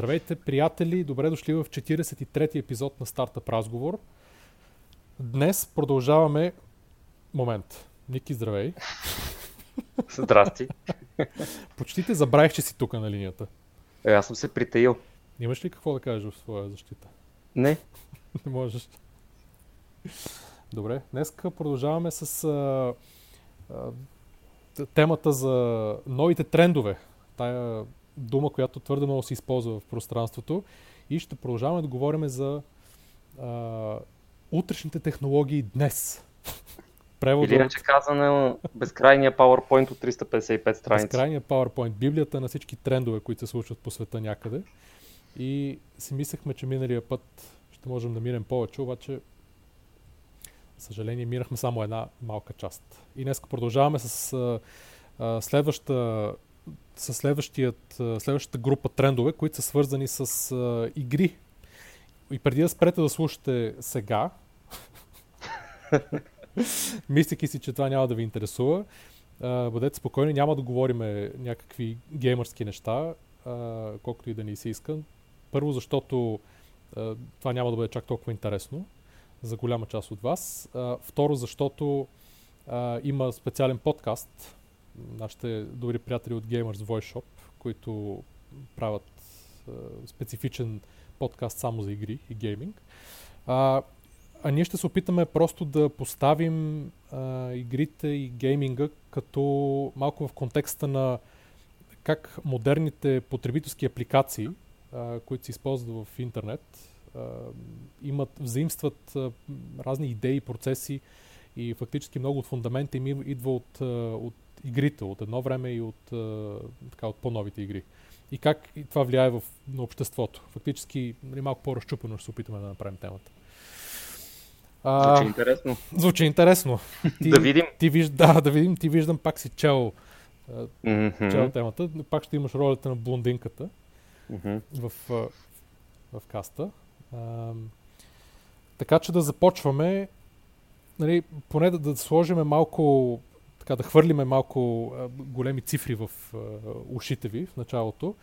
Здравейте, приятели! Добре дошли в 43-ти епизод на Стартъп Разговор. Днес продължаваме... Момент. Ники, здравей. Здрасти. Почти те забравих, че си тук на линията. Е, аз съм се притаил. Имаш ли какво да кажеш в своя защита? Не. Не можеш. Добре, днес продължаваме с а, а, темата за новите трендове. Тая дума, която твърде много се използва в пространството. И ще продължаваме да говорим за а, утрешните технологии днес. Превода Или от... казано безкрайния PowerPoint от 355 страници. Безкрайния PowerPoint, библията на всички трендове, които се случват по света някъде. И си мислехме, че миналия път ще можем да минем повече, обаче съжаление минахме само една малка част. И днес продължаваме с а, а, следваща с следващата група трендове, които са свързани с а, игри. И преди да спрете да слушате сега, мислики си, че това няма да ви интересува, а, бъдете спокойни, няма да говорим някакви геймърски неща, а, колкото и да ни се иска. Първо, защото а, това няма да бъде чак толкова интересно за голяма част от вас. А, второ, защото а, има специален подкаст, нашите добри приятели от Gamers Voice Shop, които правят а, специфичен подкаст само за игри и гейминг. А, а ние ще се опитаме просто да поставим а, игрите и гейминга като малко в контекста на как модерните потребителски апликации, а, които се използват в интернет, а, имат, взаимстват а, разни идеи, процеси и фактически много от фундамента им идва от, от игрите от едно време и от, така, от по-новите игри. И как и това влияе в, на обществото. Фактически нали, малко по-разчупено ще се опитаме да направим темата. А, звучи интересно. Звучи интересно. Ти, да видим. Ти виж, да, да видим. Ти виждам пак си чел, mm-hmm. чел темата. Пак ще имаш ролята на блондинката mm-hmm. в, в каста. А, така че да започваме. Нали, поне да, да сложим малко така да хвърлиме малко а, големи цифри в а, ушите ви в началото.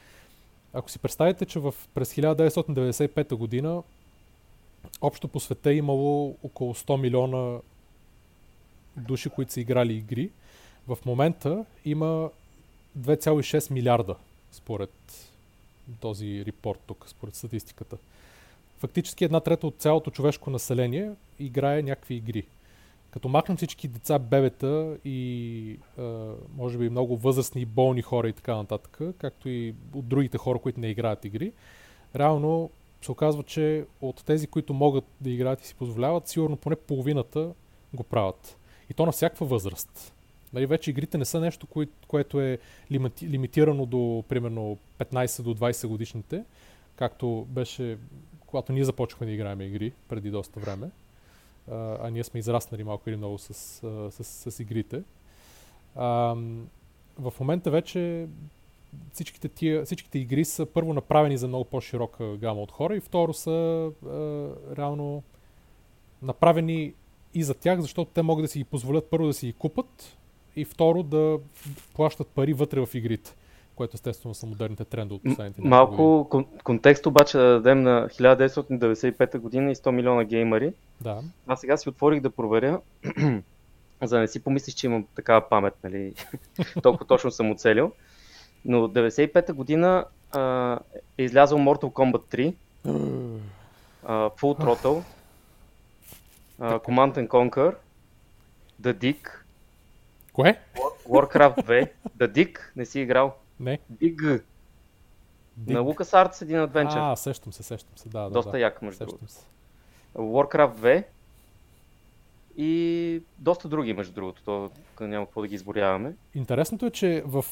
Ако си представите, че в, през 1995 година общо по света е имало около 100 милиона души, които са играли игри, в момента има 2,6 милиарда според този репорт тук, според статистиката. Фактически една трета от цялото човешко население играе някакви игри. Като махнем всички деца, бебета и а, може би много възрастни, болни хора и така нататък, както и от другите хора, които не играят игри, реално се оказва, че от тези, които могат да играят и си позволяват, сигурно поне половината го правят. И то на всякаква възраст. Нали, вече игрите не са нещо, кое, което е лимити, лимитирано до примерно 15 до 20 годишните, както беше когато ние започнахме да играем игри преди доста време а, ние сме израснали малко или много с, с, с, с игрите. А, в момента вече всичките, тия, всичките игри са първо направени за много по-широка гама от хора и второ са а, реално направени и за тях, защото те могат да си ги позволят първо да си ги купат и второ да плащат пари вътре в игрите което естествено са модерните трендове от последните Малко кон- контекст обаче да дадем на 1995 година и 100 милиона геймери. Да. Аз сега си отворих да проверя, за да не си помислиш, че имам такава памет, нали? Толкова точно съм оцелил. Но 95-та година а, е излязъл Mortal Kombat 3, а, Full Throttle, а, Command and Conquer, The Dick, Кое? Warcraft 2, The Dick, не си играл. Не. Big. Big. На Lucas Arts един адвенчър. А, сещам се, сещам се, да. Доста да, як, между другото. Warcraft 2 и доста други, между другото. То няма какво да ги изборяваме. Интересното е, че в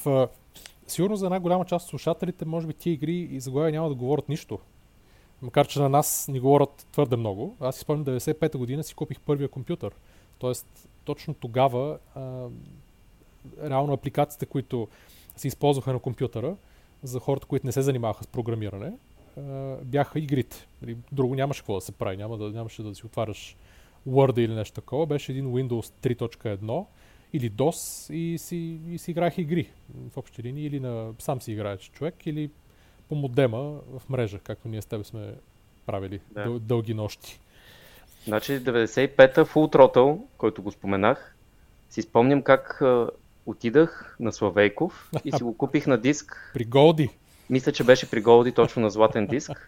сигурно за една голяма част от слушателите, може би тия игри и заглавия няма да говорят нищо. Макар, че на нас ни говорят твърде много. Аз си спомням 95-та година си купих първия компютър. Тоест, точно тогава а, реално апликациите, които се използваха на компютъра за хората, които не се занимаваха с програмиране, бяха игрите. Нали, друго нямаше какво да се прави, няма да, нямаше да си отваряш Word или нещо такова. Беше един Windows 3.1 или DOS и си, и си играех игри в общи линии, или на, сам си играеш човек, или по модема в мрежа, както ние с тебе сме правили да. дъл, дълги нощи. Значи 95-та Full Throttle, който го споменах, си спомням как отидах на Славейков и си го купих на диск. При Голди. Мисля, че беше при Голди точно на златен диск.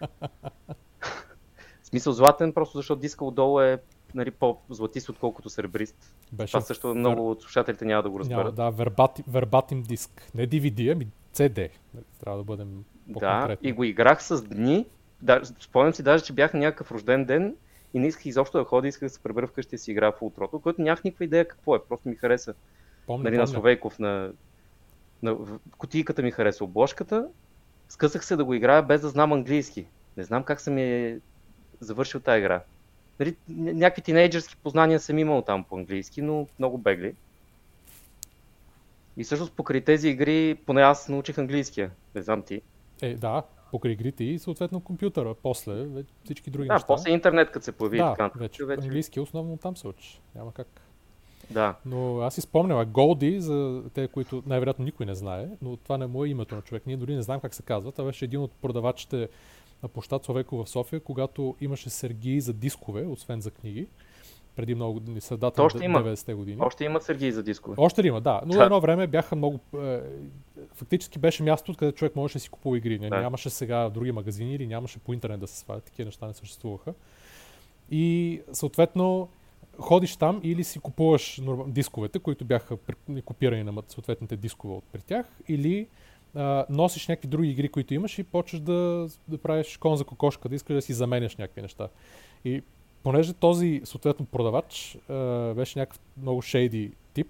В смисъл златен, просто защото диска отдолу е нали, по-златист, отколкото сребрист. Беше Това също много от слушателите няма да го разберат. Няма, да, вербати, вербатим диск. Не DVD, ами CD. Нали, трябва да бъдем Да, и го играх с дни. Да, спомням си даже, че бях на някакъв рожден ден и не исках изобщо да ходя, исках да се пребера вкъщи и си играя в утрото, което нямах никаква идея какво е, просто ми хареса. Помня, нали, помня. на Словейков, на, на, кутийката ми хареса обложката, скъсах се да го играя без да знам английски. Не знам как съм е завършил тази игра. Нали, някакви тинейджърски познания съм имал там по английски, но много бегли. И всъщност покрай тези игри, поне аз научих английския. Не знам ти. Е, да, покрай игрите и съответно компютъра. После всички други да, неща. Да, после интернет, като се появи. Да, така, вече, вече английски основно там се учи. Няма как. Да. Но аз си спомням, Голди, за те, които най-вероятно никой не знае, но това не му е името на човек. Ние дори не знаем как се казва. Това беше един от продавачите на площад Совеко в София, когато имаше сергии за дискове, освен за книги. Преди много средата на 90-те години. Още има сергии за дискове. Още има, да. Но да. едно време бяха много... Е, фактически беше място, където човек можеше да си купува игри. Да. Нямаше сега други магазини или нямаше по интернет да се свалят. Такива неща не съществуваха. И съответно ходиш там или си купуваш дисковете, които бяха копирани на съответните дискове от при тях, или а, носиш някакви други игри, които имаш и почваш да, да правиш кон за кокошка, да искаш да си заменяш някакви неща. И понеже този съответно продавач а, беше някакъв много шейди тип,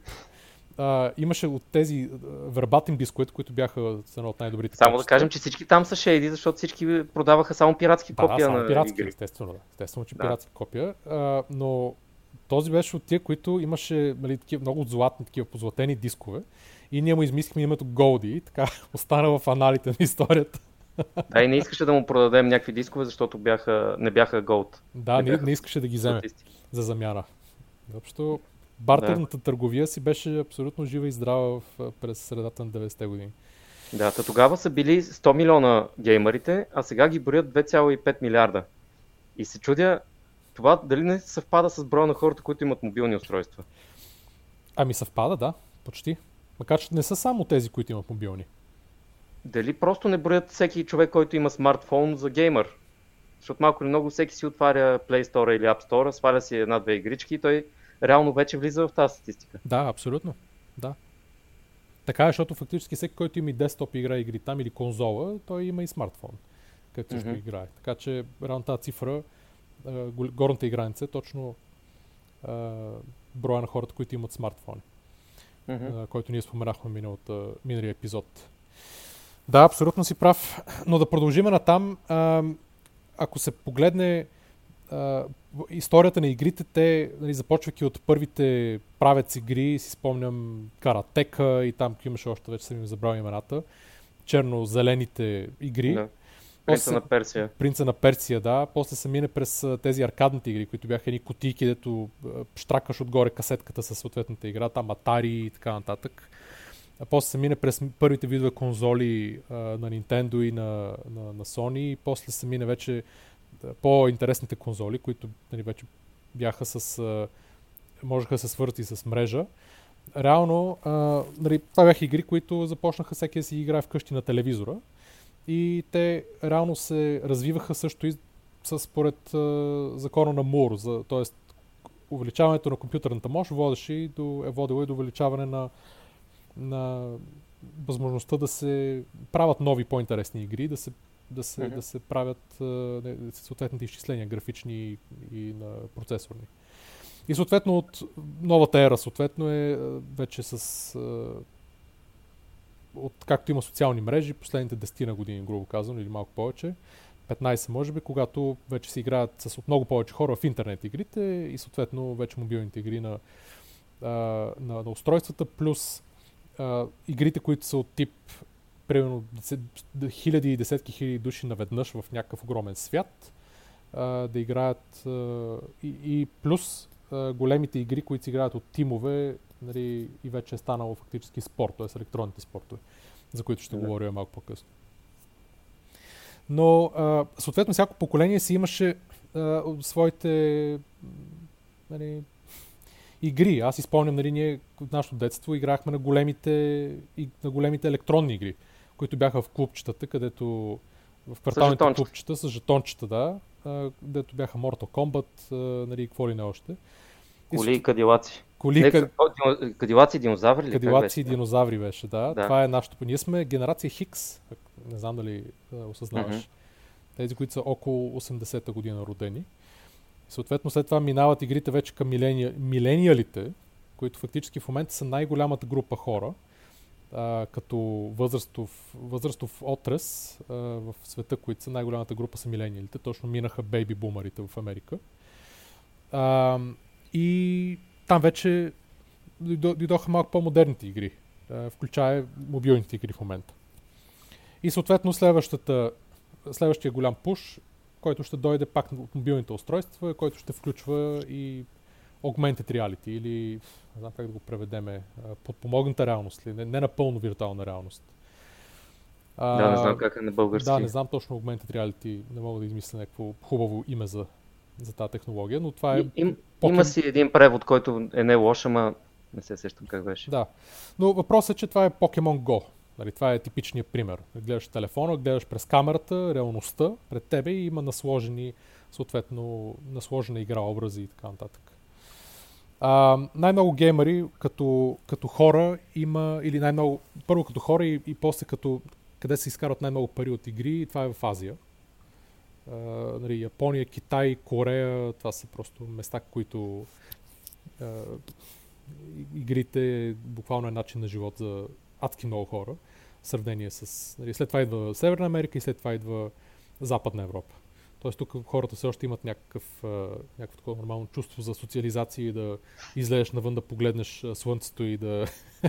а, имаше от тези вербатим дисковете, които бяха едно от най-добрите. Само качества. да кажем, че всички там са шейди, защото всички продаваха само пиратски да, копия да, само на пиратски, игри. естествено, да. Естествено, че да. пиратски копия. А, но този беше от тия, които имаше нали, такива, много златни, такива позлатени дискове. И ние му измислихме името Голди и така остана в аналите на историята. Да, и не искаше да му продадем някакви дискове, защото бяха, не бяха голд. Да, не, бяха... не искаше да ги вземе за замяна. Въобще, бартерната да. търговия си беше абсолютно жива и здрава в, през средата на 90-те години. Да, то тогава са били 100 милиона геймерите, а сега ги броят 2,5 милиарда. И се чудя, това дали не съвпада с броя на хората, които имат мобилни устройства? Ами съвпада, да, почти. Макар че не са само тези, които имат мобилни. Дали просто не броят всеки човек, който има смартфон за геймър? Защото малко или много всеки си отваря Play Store или App Store, сваля си една-две игрички и той реално вече влиза в тази статистика. Да, абсолютно. Да. Така е, защото фактически всеки, който има и десктоп игра игри там или конзола, той има и смартфон, където също mm-hmm. играе. Така че реално тази цифра, горната и граница е точно броя на хората, които имат смартфони mm-hmm. който ние споменахме миналата, миналия епизод. Да, абсолютно си прав. Но да продължим на там. Ако се погледне а, историята на игрите, те, нали, започвайки от първите правец игри, си спомням Каратека и там имаше още, вече съм им забрал имената, черно-зелените игри. Да. Принца на Персия. Принца на Персия, да. После се мине през тези аркадните игри, които бяха едни кутийки, дето штракаш отгоре касетката със съответната игра, там Atari и така нататък. А после се мине през първите видове конзоли а, на Nintendo и на, на, на Sony и после се мине вече по-интересните конзоли, които нали, вече бяха с... А, можеха да се свързат и с мрежа. Реално, а, нали, това бяха игри, които започнаха всеки да си играе вкъщи на телевизора и те реално се развиваха също и според а, закона на Мур, за, т.е. увеличаването на компютърната мощ водеше и до, е водило и до увеличаване на, на възможността да се правят нови по-интересни игри, да се, да се, mm-hmm. да се правят а, съответните изчисления графични и, и на процесорни. И съответно от новата ера съответно е вече с а, от както има социални мрежи, последните 10 на години, грубо казвам, или малко повече, 15 може би, когато вече се играят с от много повече хора в интернет игрите и съответно вече мобилните игри на, на, на устройствата, плюс а, игрите, които са от тип примерно хиляди и десетки хиляди души наведнъж в някакъв огромен свят, а, да играят а, и, и плюс а, големите игри, които се играят от тимове нали, и вече е станало фактически спорт, т.е. електронните спортове, за които ще да. говоря малко по-късно. Но а, съответно всяко поколение си имаше а, своите нали, игри. Аз изпълням, нали, ние от нашето детство играхме на големите, на големите електронни игри, които бяха в клубчетата, където в кварталните клубчета с жетончета, да, където бяха Mortal Kombat, нали, какво ли не още. Коли и кадилаци. Коли, не, къд... Кадилаци и динозаври ли? Кадилаци и динозаври беше, да. да. Това е нашото. Ние сме генерация Хикс, не знам дали да осъзнаваш. Mm-hmm. Тези, които са около 80-та година родени. Съответно, след това минават игрите вече към милени... милениалите, които фактически в момента са най-голямата група хора, а, като възрастов, възрастов отрез а, в света, които са най-голямата група са милениалите. Точно минаха бейби бумарите в Америка. А, и там вече дойдоха малко по-модерните игри, включая мобилните игри в момента. И съответно следващата, следващия голям пуш който ще дойде пак от мобилните устройства, който ще включва и augmented reality или, не знам как да го преведеме, подпомогната реалност ли, не, не напълно виртуална реалност. Да, не знам как е на български. Да, не знам точно augmented reality, не мога да измисля някакво хубаво име за, за тази технология, но това е... Им, Покем... Има си един превод, който е не лош, ама не се сещам как беше. Да, но въпросът е, че това е Pokemon Go. Нали, това е типичният пример. Гледаш телефона, гледаш през камерата, реалността пред тебе и има насложени, съответно, насложена игра, образи и така нататък. А, най-много геймери като, като хора има, или най-много, първо като хора и, и после като къде се изкарват най-много пари от игри, това е в Азия. А, нали, Япония, Китай, Корея, това са просто места, които а, игрите буквално е начин на живот за адски много хора в сравнение с... Нали, след това идва Северна Америка и след това идва Западна Европа. Тоест тук хората все още имат някакъв, някакво такова нормално чувство за социализация и да излезеш навън да погледнеш слънцето и да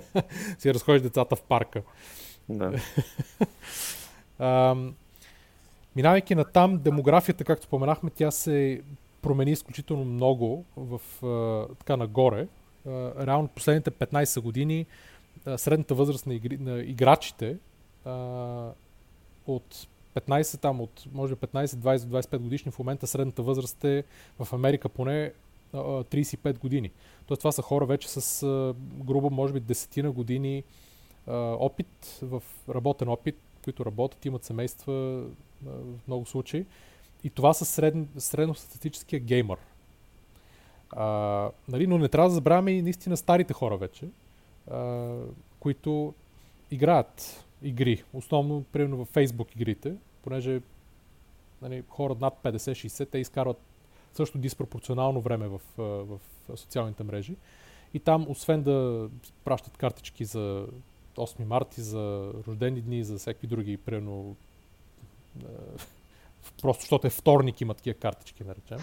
си разходиш децата в парка. Да. минавайки на там, демографията, както споменахме, тя се промени изключително много в, така нагоре. реално последните 15 години средната възраст на, игри, на играчите от 15 там, от може 15, 20, 25 годишни, в момента средната възраст е в Америка поне 35 години. Тоест това са хора вече с грубо, може би, десетина години опит, в работен опит, които работят, имат семейства в много случаи. И това са средно, средностатистическия геймър. А, нали, но не трябва да забравяме и наистина старите хора вече, а, които играят игри. Основно, примерно в Facebook игрите, понеже нали, хора над 50-60, те изкарват също диспропорционално време в, в социалните мрежи. И там, освен да пращат картички за 8 марта, за рождени дни, за всеки други, примерно, просто защото е вторник има такива картички, наречем.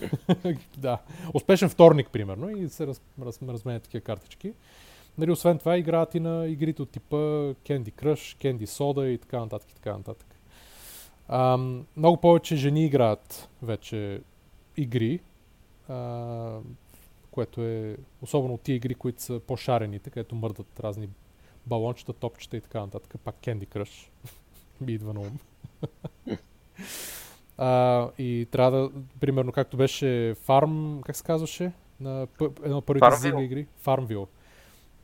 да, успешен вторник, примерно, и се раз, раз, разменят такива картички. Нали, освен това играят и на игрите от типа Candy Crush, Candy Soda и така нататък. И така нататък. А, много повече жени играят вече игри, а, което е особено от тия игри, които са по-шарените, където мърдат разни балончета, топчета и така нататък. Пак Candy Crush ми идва на ум. А, и трябва да, примерно, както беше Farm, как се казваше? На едно от първите Farmville. игри. Farmville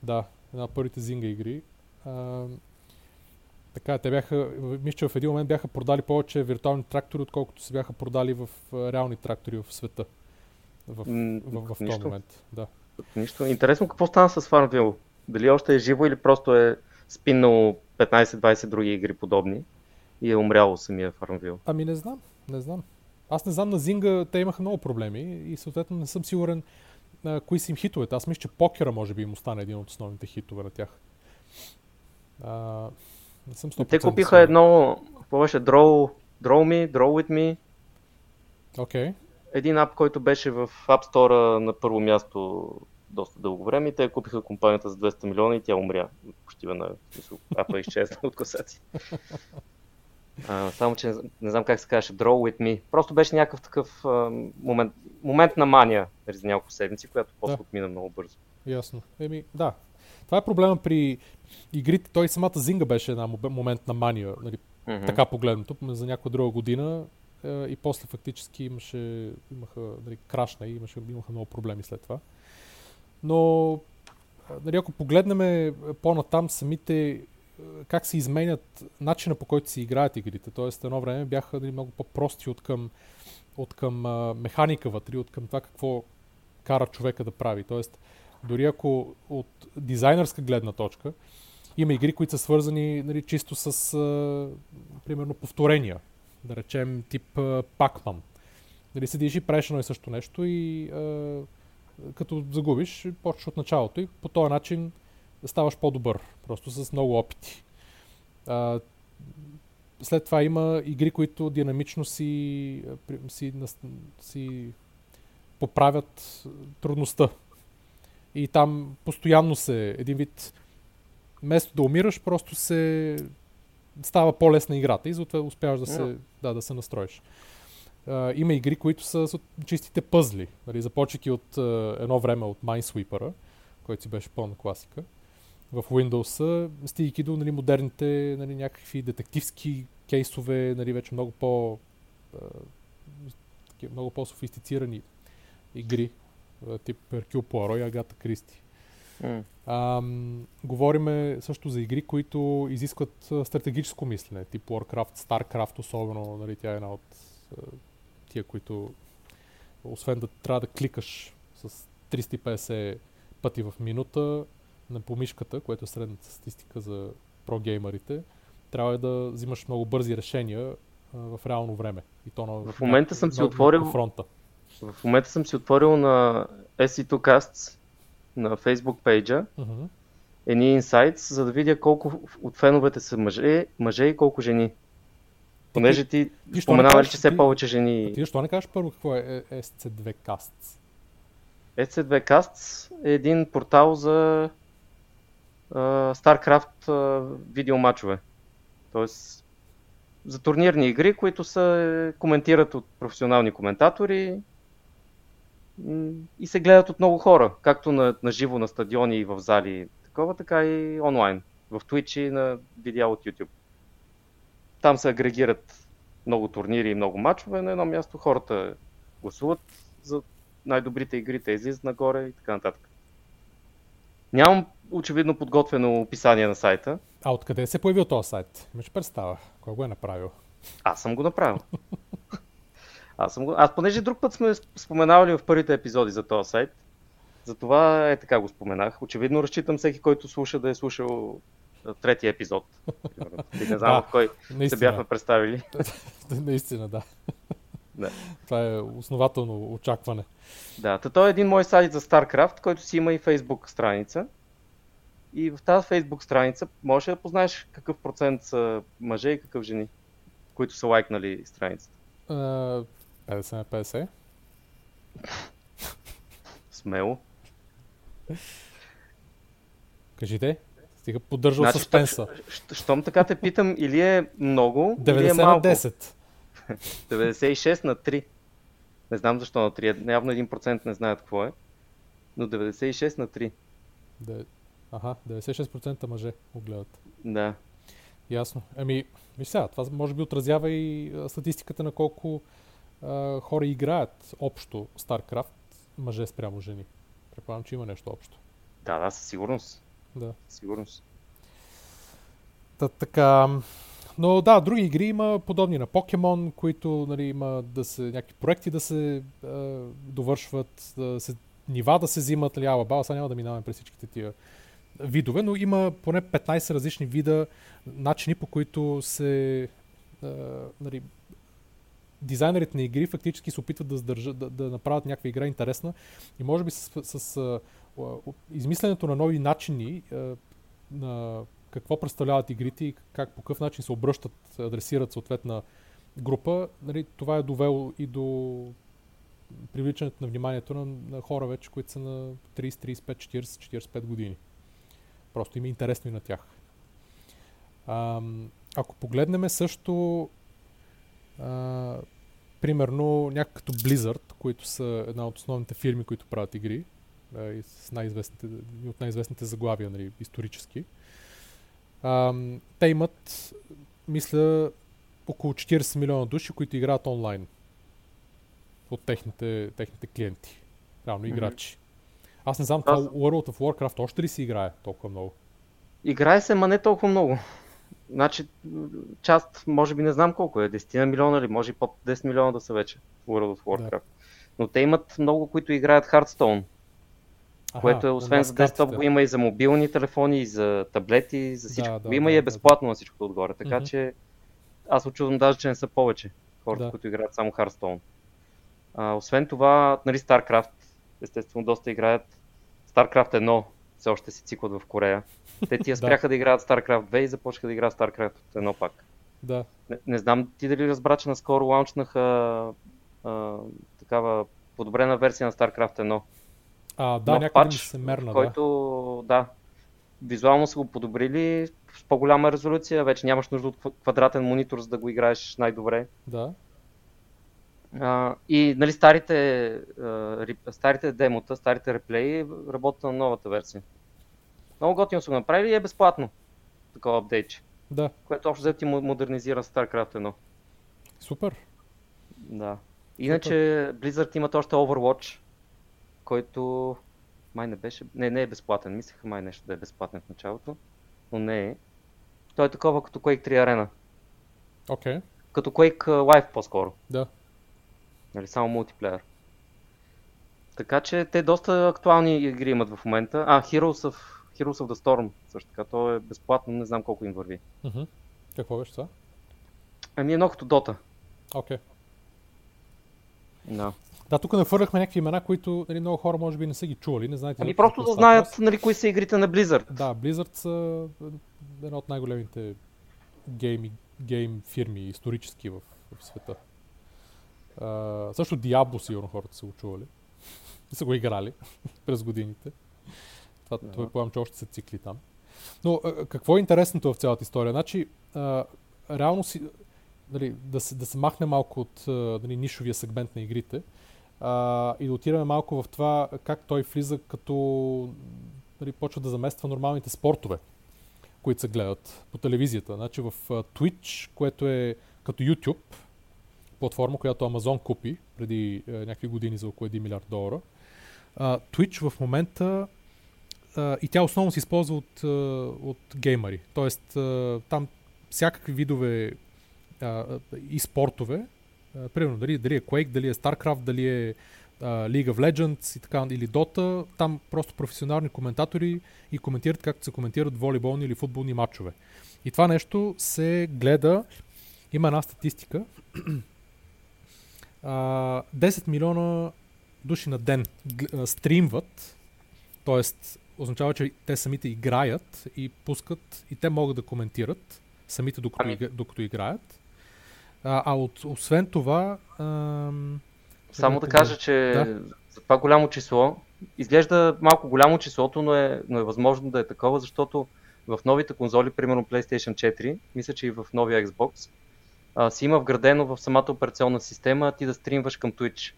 да, една от първите Зинга игри. А, така, те бяха, мисля, в един момент бяха продали повече виртуални трактори, отколкото се бяха продали в реални трактори в света. В, в, в, в този момент. Да. Нищо. Интересно какво стана с Farmville? Дали още е живо или просто е спиннало 15-20 други игри подобни и е умряло самия Farmville? Ами не знам, не знам. Аз не знам, на Зинга те имаха много проблеми и съответно не съм сигурен а, кои са им хитовете. Аз мисля, че покера може би им остане един от основните хитове на тях. А, не съм 100% Те купиха съм. едно, какво беше, Draw, Draw Me, Draw With Me. Okay. Един ап, който беше в App Store на първо място доста дълго време и те купиха компанията за 200 милиона и тя умря почти веднага. Апа изчезна от косаци. А, само, че не знам как се казваше, Draw With Me. Просто беше някакъв такъв а, момент, момент на мания нали, за няколко седмици, която после да. отмина много бързо. Ясно. Еми, да. Това е проблема при игрите. Той самата Зинга беше една момент на мания. Нали, mm-hmm. така погледнато, за някоя друга година е, и после фактически имаше, имаха, нали, крашна и имаше, имаха много проблеми след това. Но, нали, ако погледнем по-натам самите как се изменят начина по който се играят игрите. Тоест, едно време бяха нали, много по-прости от към, от към а, механика вътре, от към това какво кара човека да прави. Тоест, дори ако от дизайнерска гледна точка, има игри, които са свързани нали, чисто с, а, примерно, повторения. Да речем, тип а, Pac-Man. Нали, седиш и правиш едно и също нещо и а, като загубиш, почваш от началото и по този начин ставаш по-добър, просто с много опити. А, след това има игри, които динамично си, си, си поправят трудността. И там постоянно се един вид, вместо да умираш, просто се става по-лесна играта и затова успяваш да се, yeah. да, да се настроиш. Uh, има игри, които са с чистите пъзли. Нали, започвайки от uh, едно време от Minesweeper, който си беше пълна класика в Windows, стигайки до нали, модерните нали, някакви детективски кейсове, нали, вече много по много по-софистицирани игри, тип Hercule Poirot и Агата Кристи. Mm. А, говориме също за игри, които изискват стратегическо мислене, тип Warcraft, StarCraft особено, нали, тя е една от тия, които освен да трябва да кликаш с 350 пъти в минута, на помишката, което е средната статистика за прогеймерите, трябва е да взимаш много бързи решения а, в реално време. И то на, в момента на, съм си на, отворил на фронта. В момента съм си отворил на SC2 Casts на Facebook пейджа uh-huh. едни insights, за да видя колко от феновете са мъже, мъже и колко жени. Понеже ти, ти споменава, че все повече жени. Ти защо не кажеш първо какво е SC2 Casts? SC2 Casts е един портал за StarCraft видеомачове. Тоест за турнирни игри, които се коментират от професионални коментатори и се гледат от много хора, както на, на живо на стадиони и в зали, такова, така и онлайн, в Twitch и на видеа от YouTube. Там се агрегират много турнири и много мачове, на едно място хората гласуват за най-добрите игри, те излизат нагоре и така нататък. Нямам очевидно подготвено описание на сайта. А откъде се появил този сайт? Имаш представа. Кой го е направил? Аз съм го направил. Аз, съм го... Аз понеже друг път сме споменавали в първите епизоди за този сайт, затова е така го споменах. Очевидно разчитам всеки, който слуша да е слушал третия епизод. Не знам да, в кой наистина. се бяхме представили. наистина, да. Да. Това е основателно очакване. Да, то е един мой сайт за StarCraft, който си има и Facebook страница. И в тази Facebook страница можеш да познаеш какъв процент са мъже и какъв жени, които са лайкнали страницата. Uh, 50 на 50. Смело. Кажите, стига поддържал значи, съспенса. Щом така те питам, или е много, 90 или е малко. на 10. 96 на 3. Не знам защо на 3. Явно 1% не знаят какво е. Но 96 на 3. Да, Аха, 96% мъже го гледат. Да. Ясно. Ами, виж сега, това може би отразява и статистиката на колко а, хора играят общо StarCraft, мъже спрямо жени. Предполагам, че има нещо общо. Да, да, със сигурност. Да. Сигурност. Та, така, но да, други игри има подобни на Покемон, които нали, има да се, някакви проекти да се е, довършват, да се, нива да се взимат, нали, ала баба, сега няма да минаваме през всичките тия видове, но има поне 15 различни вида начини по които се а, нали, дизайнерите на игри фактически се опитват да, сдържат, да, да направят някаква игра интересна и може би с, с, с измисленето на нови начини а, на какво представляват игрите и как по какъв начин се обръщат, адресират съответна група, нали, това е довело и до привличането на вниманието на, на хора вече, които са на 30, 35, 40, 45 години. Просто им е интересно и на тях. А, ако погледнем също а, примерно някакъв като Blizzard, които са една от основните фирми, които правят игри, а, и с най-известните, от най-известните заглавия, нали, исторически. А, те имат, мисля, около 40 милиона души, които играят онлайн от техните, техните клиенти. Реално mm-hmm. играчи. Аз не знам, това World of Warcraft още ли си играе толкова много? Играе се, ма не толкова много. Значи, част, може би не знам колко е, 10 милиона или може и под 10 милиона да са вече World of Warcraft. Да. Но те имат много, които играят Hearthstone. Аха, което е освен за десктоп го има и за мобилни телефони, и за таблети, и за всичко. Да, да, има да, и е безплатно да. на всичкото отгоре. Така mm-hmm. че аз очудвам даже, че не са повече хората, да. които играят само Hearthstone. А, освен това, нали, StarCraft, естествено, доста играят. StarCraft 1 все още си циклят в Корея. Те тия спряха да. да играят StarCraft 2 и започнаха да играят StarCraft 1 пак. Да. Не, не знам ти дали разбра, че наскоро лаунчнаха а, такава подобрена версия на StarCraft 1. А, да, някакъв пач, се мерна, който, да. да, визуално са го подобрили с по-голяма резолюция, вече нямаш нужда от квадратен монитор, за да го играеш най-добре. Да. А, и нали, старите, старите демота, старите реплеи работят на новата версия. Много готино са го направили и е безплатно. Такова апдейт. Да. Което общо взето ти модернизира StarCraft 1. Супер. Да. Иначе Супер. Blizzard имат още Overwatch, който май не беше, не, не е безплатен. Мислеха май нещо да е безплатен в началото, но не е. Той е такова като Quake 3 Arena. Окей. Okay. Като Quake Live по-скоро. Да. Нали, само мултиплеер. Така че те доста актуални игри имат в момента. А, Heroes of, Heroes of the Storm също така. То е безплатно, не знам колко им върви. Uh-huh. Какво беше това? Ами едно като Dota. Окей. Okay. Да. Да, тук нахвърляхме някакви имена, които нали, много хора може би не са ги чували. Не знаете ами просто да знаят нали, кои са игрите на Blizzard. Да, Blizzard са една от най-големите гейм, гейм фирми исторически в, в света. Uh, също Diablo сигурно хората са го чували. И са го играли през годините. Това, uh-huh. това поемам, че още се цикли там. Но какво е интересното в цялата история? Значи, uh, реално си, нали, да, се, да се махне малко от нали, нишовия сегмент на игрите а, и да отидем малко в това как той влиза като нали, почва да замества нормалните спортове, които се гледат по телевизията. Значи в Twitch, което е като YouTube, платформа, която Amazon купи преди е, някакви години за около 1 милиард долара. Uh, Twitch в момента uh, и тя основно се използва от, uh, от геймари. Тоест uh, там всякакви видове uh, и спортове, примерно дали, дали е Quake, дали е StarCraft, дали е uh, League of Legends и така, или Dota, там просто професионални коментатори и коментират както се коментират волейболни или футболни матчове. И това нещо се гледа, има една статистика, 10 милиона души на ден стримват, т.е. означава, че те самите играят и пускат и те могат да коментират самите докато, ами... докато играят. А, а от, освен това... Ам... Само да кажа, че да? за това голямо число, изглежда малко голямо числото, но е, но е възможно да е такова, защото в новите конзоли, примерно PlayStation 4, мисля, че и в новия Xbox, а, си има вградено в самата операционна система ти да стримваш към Twitch.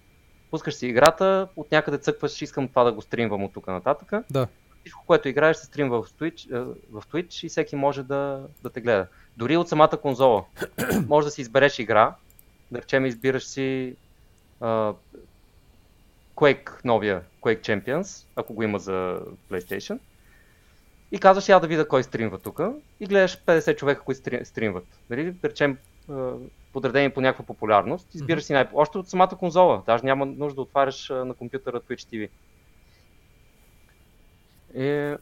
Пускаш си играта, от някъде цъкваш, искам това да го стримвам от тук нататък. Да. Всичко, което играеш, се стримва в Twitch, в Twitch и всеки може да, да те гледа. Дори от самата конзола. може да си избереш игра, да речем избираш си uh, Quake, новия Quake Champions, ако го има за PlayStation. И казваш, я да видя кой стримва тук. И гледаш 50 човека, които стримват. Нали? Да речем, подредени по някаква популярност. Избираш си най- още от самата конзола. Даже няма нужда да отваряш на компютъра Twitch TV. И,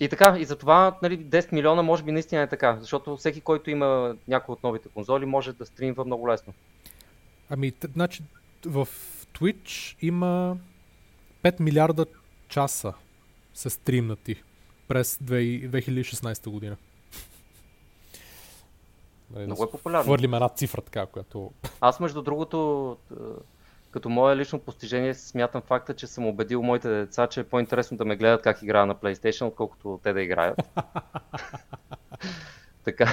и така, и затова нали, 10 милиона може би наистина е така, защото всеки, който има някои от новите конзоли, може да стримва много лесно. Ами, значи, в Twitch има 5 милиарда часа се стримнати през 2016 година. Нали, Много е популярно. Хвърлим една цифра така, която... Аз между другото, като мое лично постижение смятам факта, че съм убедил моите деца, че е по-интересно да ме гледат как играя на PlayStation, отколкото те да играят. така,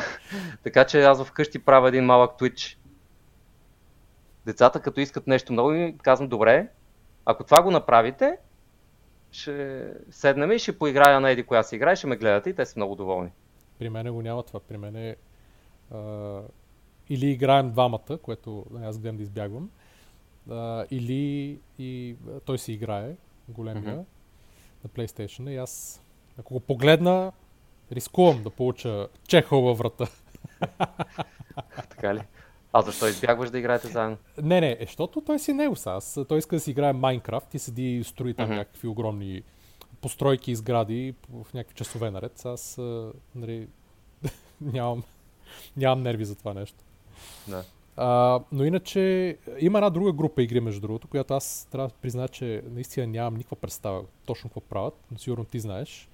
така че аз вкъщи правя един малък Twitch. Децата като искат нещо много, казвам, добре, ако това го направите, ще седнем и ще поиграя на еди коя си игра и ще ме гледате и те са много доволни. При мен го няма това. При мен е или играем двамата, което нали, аз гледам да избягвам, а, или и, той си играе, големия, mm-hmm. на PlayStation и аз, ако го погледна, рискувам да получа чехъл във врата. така ли? А защо избягваш да играете заедно? Не, не, е, защото той си него са. Той иска да си играе Майнкрафт и седи и строи там mm-hmm. някакви огромни постройки и сгради в някакви часове наред. Аз нали, нямам, нямам нерви за това нещо. Да. А, но иначе има една друга група игри, между другото, която аз трябва да призная, че наистина нямам никаква представа точно какво правят, но сигурно ти знаеш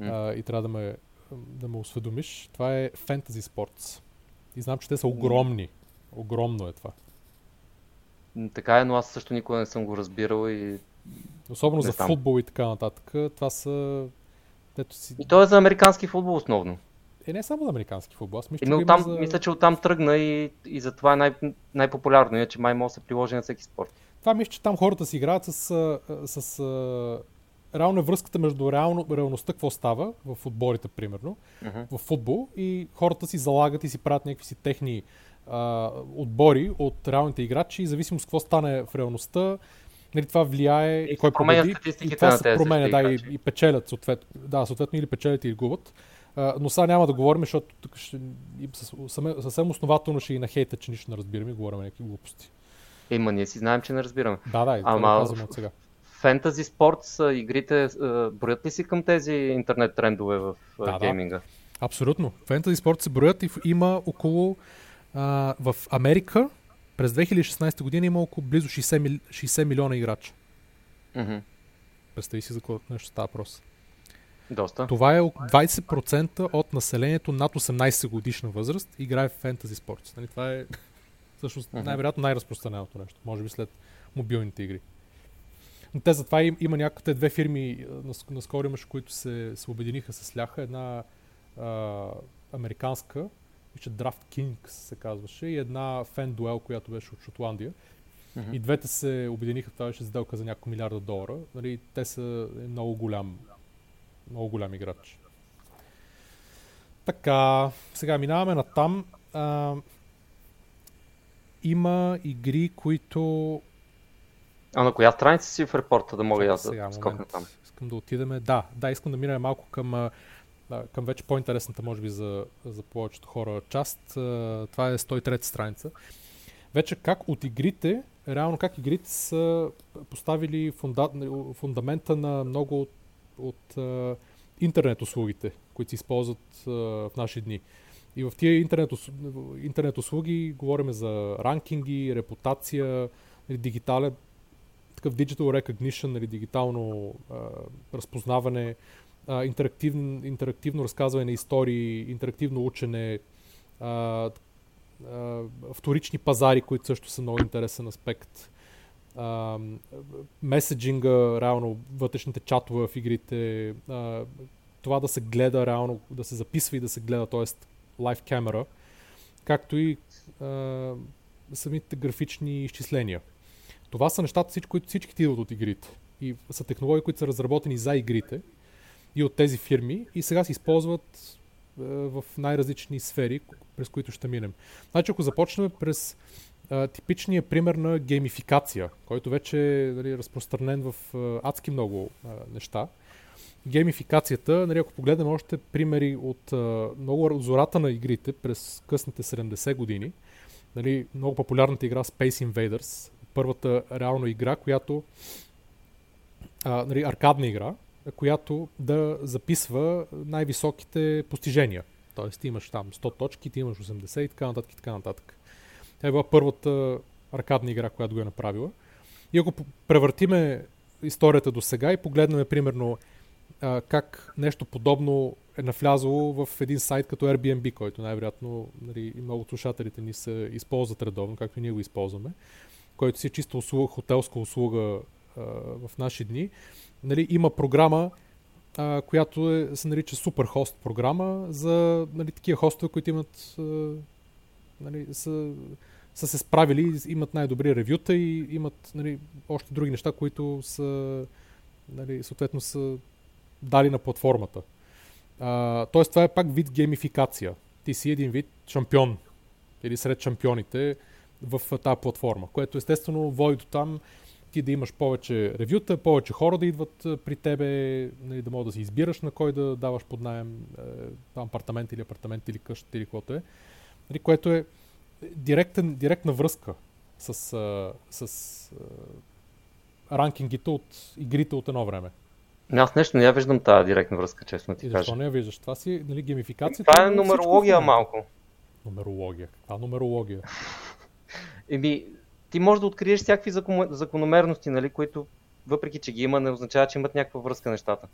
mm. а, и трябва да ме, да ме осведомиш. Това е Fantasy Sports. И знам, че те са огромни. Огромно е това. Така е, но аз също никога не съм го разбирал и... Особено за там. футбол и така нататък. Това са... Ето си... И то е за американски футбол основно. Е, не само за американски футбол. Аз мисля, че, оттам, за... мисля, че оттам тръгна и, и затова е най- най-популярно, иначе май може да се приложи на всеки спорт. Това мисля, че там хората си играят с, с, с реално връзката между реално, реалността, какво става в отборите, примерно, uh-huh. в футбол и хората си залагат и си правят някакви си техни а, отбори от реалните играчи и зависимо с какво стане в реалността, нали, това влияе и, и кой победи. И това се променя, да, и, и печелят съответно. Да, съответно или печелят или губят. Но сега няма да говорим, защото тук ще, съвсем основателно ще и на хейта, че нищо не разбираме и говорим някакви глупости. Ема, ние си знаем, че не разбираме. Да, да, Ама, да от сега. Фентази спорт, игрите броят ли си към тези интернет трендове в да, гейминга? Да. Абсолютно. Фентази спорт се броят и има около а, в Америка през 2016 година има около близо 60, мили, 60 милиона играча. Mm-hmm. Представи си за какво нещо става въпрос. Доста. Това е 20% от населението над 18 годишна възраст играе в фентази спорт. Нали, това е всъщност най-вероятно най-разпространеното нещо. Може би след мобилните игри. Но те затова им, има някакви две фирми, наскоро имаше, които се, се обединиха с ляха. Една а, американска, че Draft Kings се казваше, и една фен дуел, която беше от Шотландия. Mm-hmm. И двете се обединиха, това беше сделка за няколко милиарда долара. Нали, те са много голям, много голям играч. Така, сега минаваме на там. А, има игри, които... А на коя страница си в репорта да мога аз да скокна там? Искам да отидеме. Да, да, искам да минем малко към към вече по-интересната, може би, за, за повечето хора част. Това е 103 страница. Вече как от игрите, реално как игрите са поставили фунда, фундамента на много от, от интернет услугите, които се използват в наши дни. И в тия интернет, интернет услуги говорим за ранкинги, репутация, нали, дигитален, такъв digital recognition, нали, дигитално а, разпознаване, а, интерактивно, интерактивно разказване на истории, интерактивно учене, а, а, вторични пазари, които също са много интересен аспект. Меседжинга, реално вътрешните чатове в игрите, а, това да се гледа реално, да се записва и да се гледа, т.е. лайв камера, както и а, самите графични изчисления. Това са нещата, които всички идват от игрите. И са технологии, които са разработени за игрите и от тези фирми и сега се използват е, в най-различни сфери, през които ще минем. Значи, ако започнем през е, типичния пример на геймификация, който вече е нали, разпространен в е, адски много е, неща, геймификацията, нали, ако погледнем още примери от е, много зората на игрите през късните 70 години, нали, много популярната игра Space Invaders, първата реално игра, която а, нали, аркадна игра, която да записва най-високите постижения. Тоест ти имаш там 100 точки, ти имаш 80 и така нататък и така нататък. Тя е била първата аркадна игра, която го е направила. И ако превъртиме историята до сега и погледнем примерно а, как нещо подобно е навлязло в един сайт като Airbnb, който най-вероятно нали, и много от слушателите ни се използват редовно, както и ние го използваме, който си е чисто услуга, хотелска услуга а, в наши дни нали, има програма, а, която е, се нарича Superhost програма за нали, такива хостове, които имат а, нали, са, са се справили, имат най-добри ревюта и имат нали, още други неща, които са нали, съответно са дали на платформата. А, тоест това е пак вид геймификация. Ти си един вид шампион или сред шампионите в тази платформа, което естествено води до там ти да имаш повече ревюта, повече хора да идват при тебе, нали, да могат да си избираш на кой да даваш под найем е, апартамент или апартамент или къща или каквото е, нали, което е директен, директна връзка с, с, с ранкингите от игрите от едно време. Аз нещо не я виждам тази директна връзка, честно ти и кажа. защо не я виждаш? Това си нали, геймификация. Това е нумерология малко. Нумерология. Каква нумерология? Еми, ти можеш да откриеш всякакви закономерности, нали, които въпреки, че ги има, не означава, че имат някаква връзка нещата.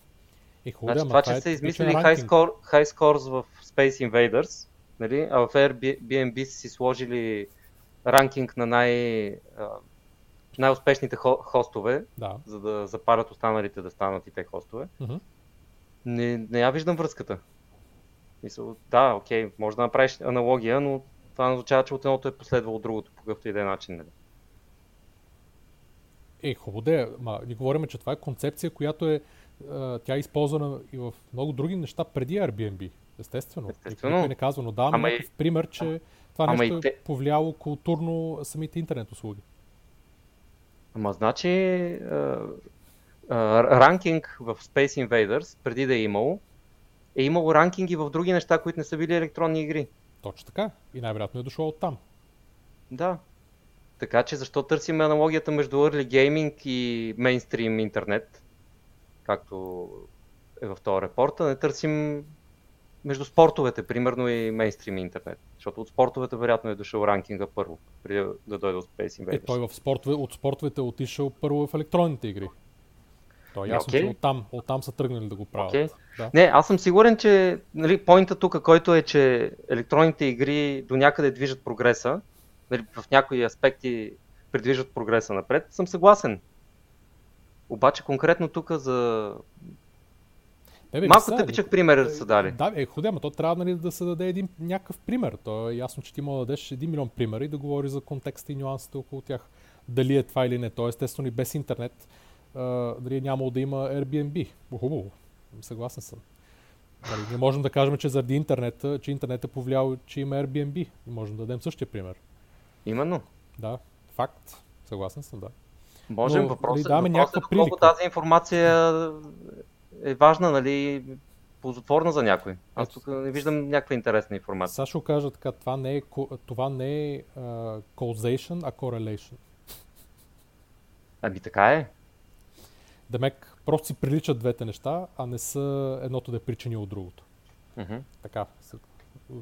Е, хубаво, значи, това, че е, са измислили high, score, high scores в Space Invaders, нали, а в Airbnb си сложили ранкинг на най- най-успешните хостове, да. за да запарят останалите да станат и те хостове. Mm-hmm. Не, не я виждам връзката. Мисъл, да, окей, може да направиш аналогия, но това не означава, че от едното е последвало от другото по какъвто и да е начин. Нали? Е, хубаво да е. Ма, ни говорим, че това е концепция, която е, тя е използвана и в много други неща преди Airbnb. Естествено. Естествено. Никой не казва, но давам Ама някакъв и... пример, че това Ама нещо те... е повлияло културно самите интернет услуги. Ама значи ранкинг в Space Invaders, преди да е имало, е имало ранкинги в други неща, които не са били електронни игри. Точно така. И най-вероятно е дошло от там. Да. Така че защо търсим аналогията между early gaming и мейнстрим интернет, както е в този репорта, не търсим между спортовете, примерно и мейнстрим интернет. Защото от спортовете вероятно е дошъл ранкинга първо, преди да дойде от Space Invaders. Е, той в спортове, от спортовете е отишъл първо в електронните игри. То е ясно, okay. че оттам, оттам са тръгнали да го правят. Okay. Да. Не, аз съм сигурен, че нали, поинта тук, който е, че електронните игри до някъде движат прогреса, нали, в някои аспекти придвижват прогреса напред, съм съгласен. Обаче конкретно тук за не, бе, Малко тъпичък пример са дали. Да, е худе, но то трябва нали, да се даде един някакъв пример. То е ясно, че ти мога да дадеш един милион примери и да говори за контекста и нюансите около тях. Дали е това или не. То естествено и без интернет а, дали нямало да има Airbnb. Хубаво. Съгласен съм. Нали, не можем да кажем, че заради интернета, че интернет е повлиял, че има Airbnb. И можем да дадем същия пример. Именно. Да, факт. Съгласен съм, да. Можем. Но, въпросът, нали, въпросът е колко тази информация е важна, нали, ползотворна за някой. Аз тук не виждам някаква интересна информация. Сега ще кажа така, това не е, това не е uh, causation, а correlation. Ами така е. Демек, просто си приличат двете неща, а не са едното да е причинило другото. Mm-hmm. Така,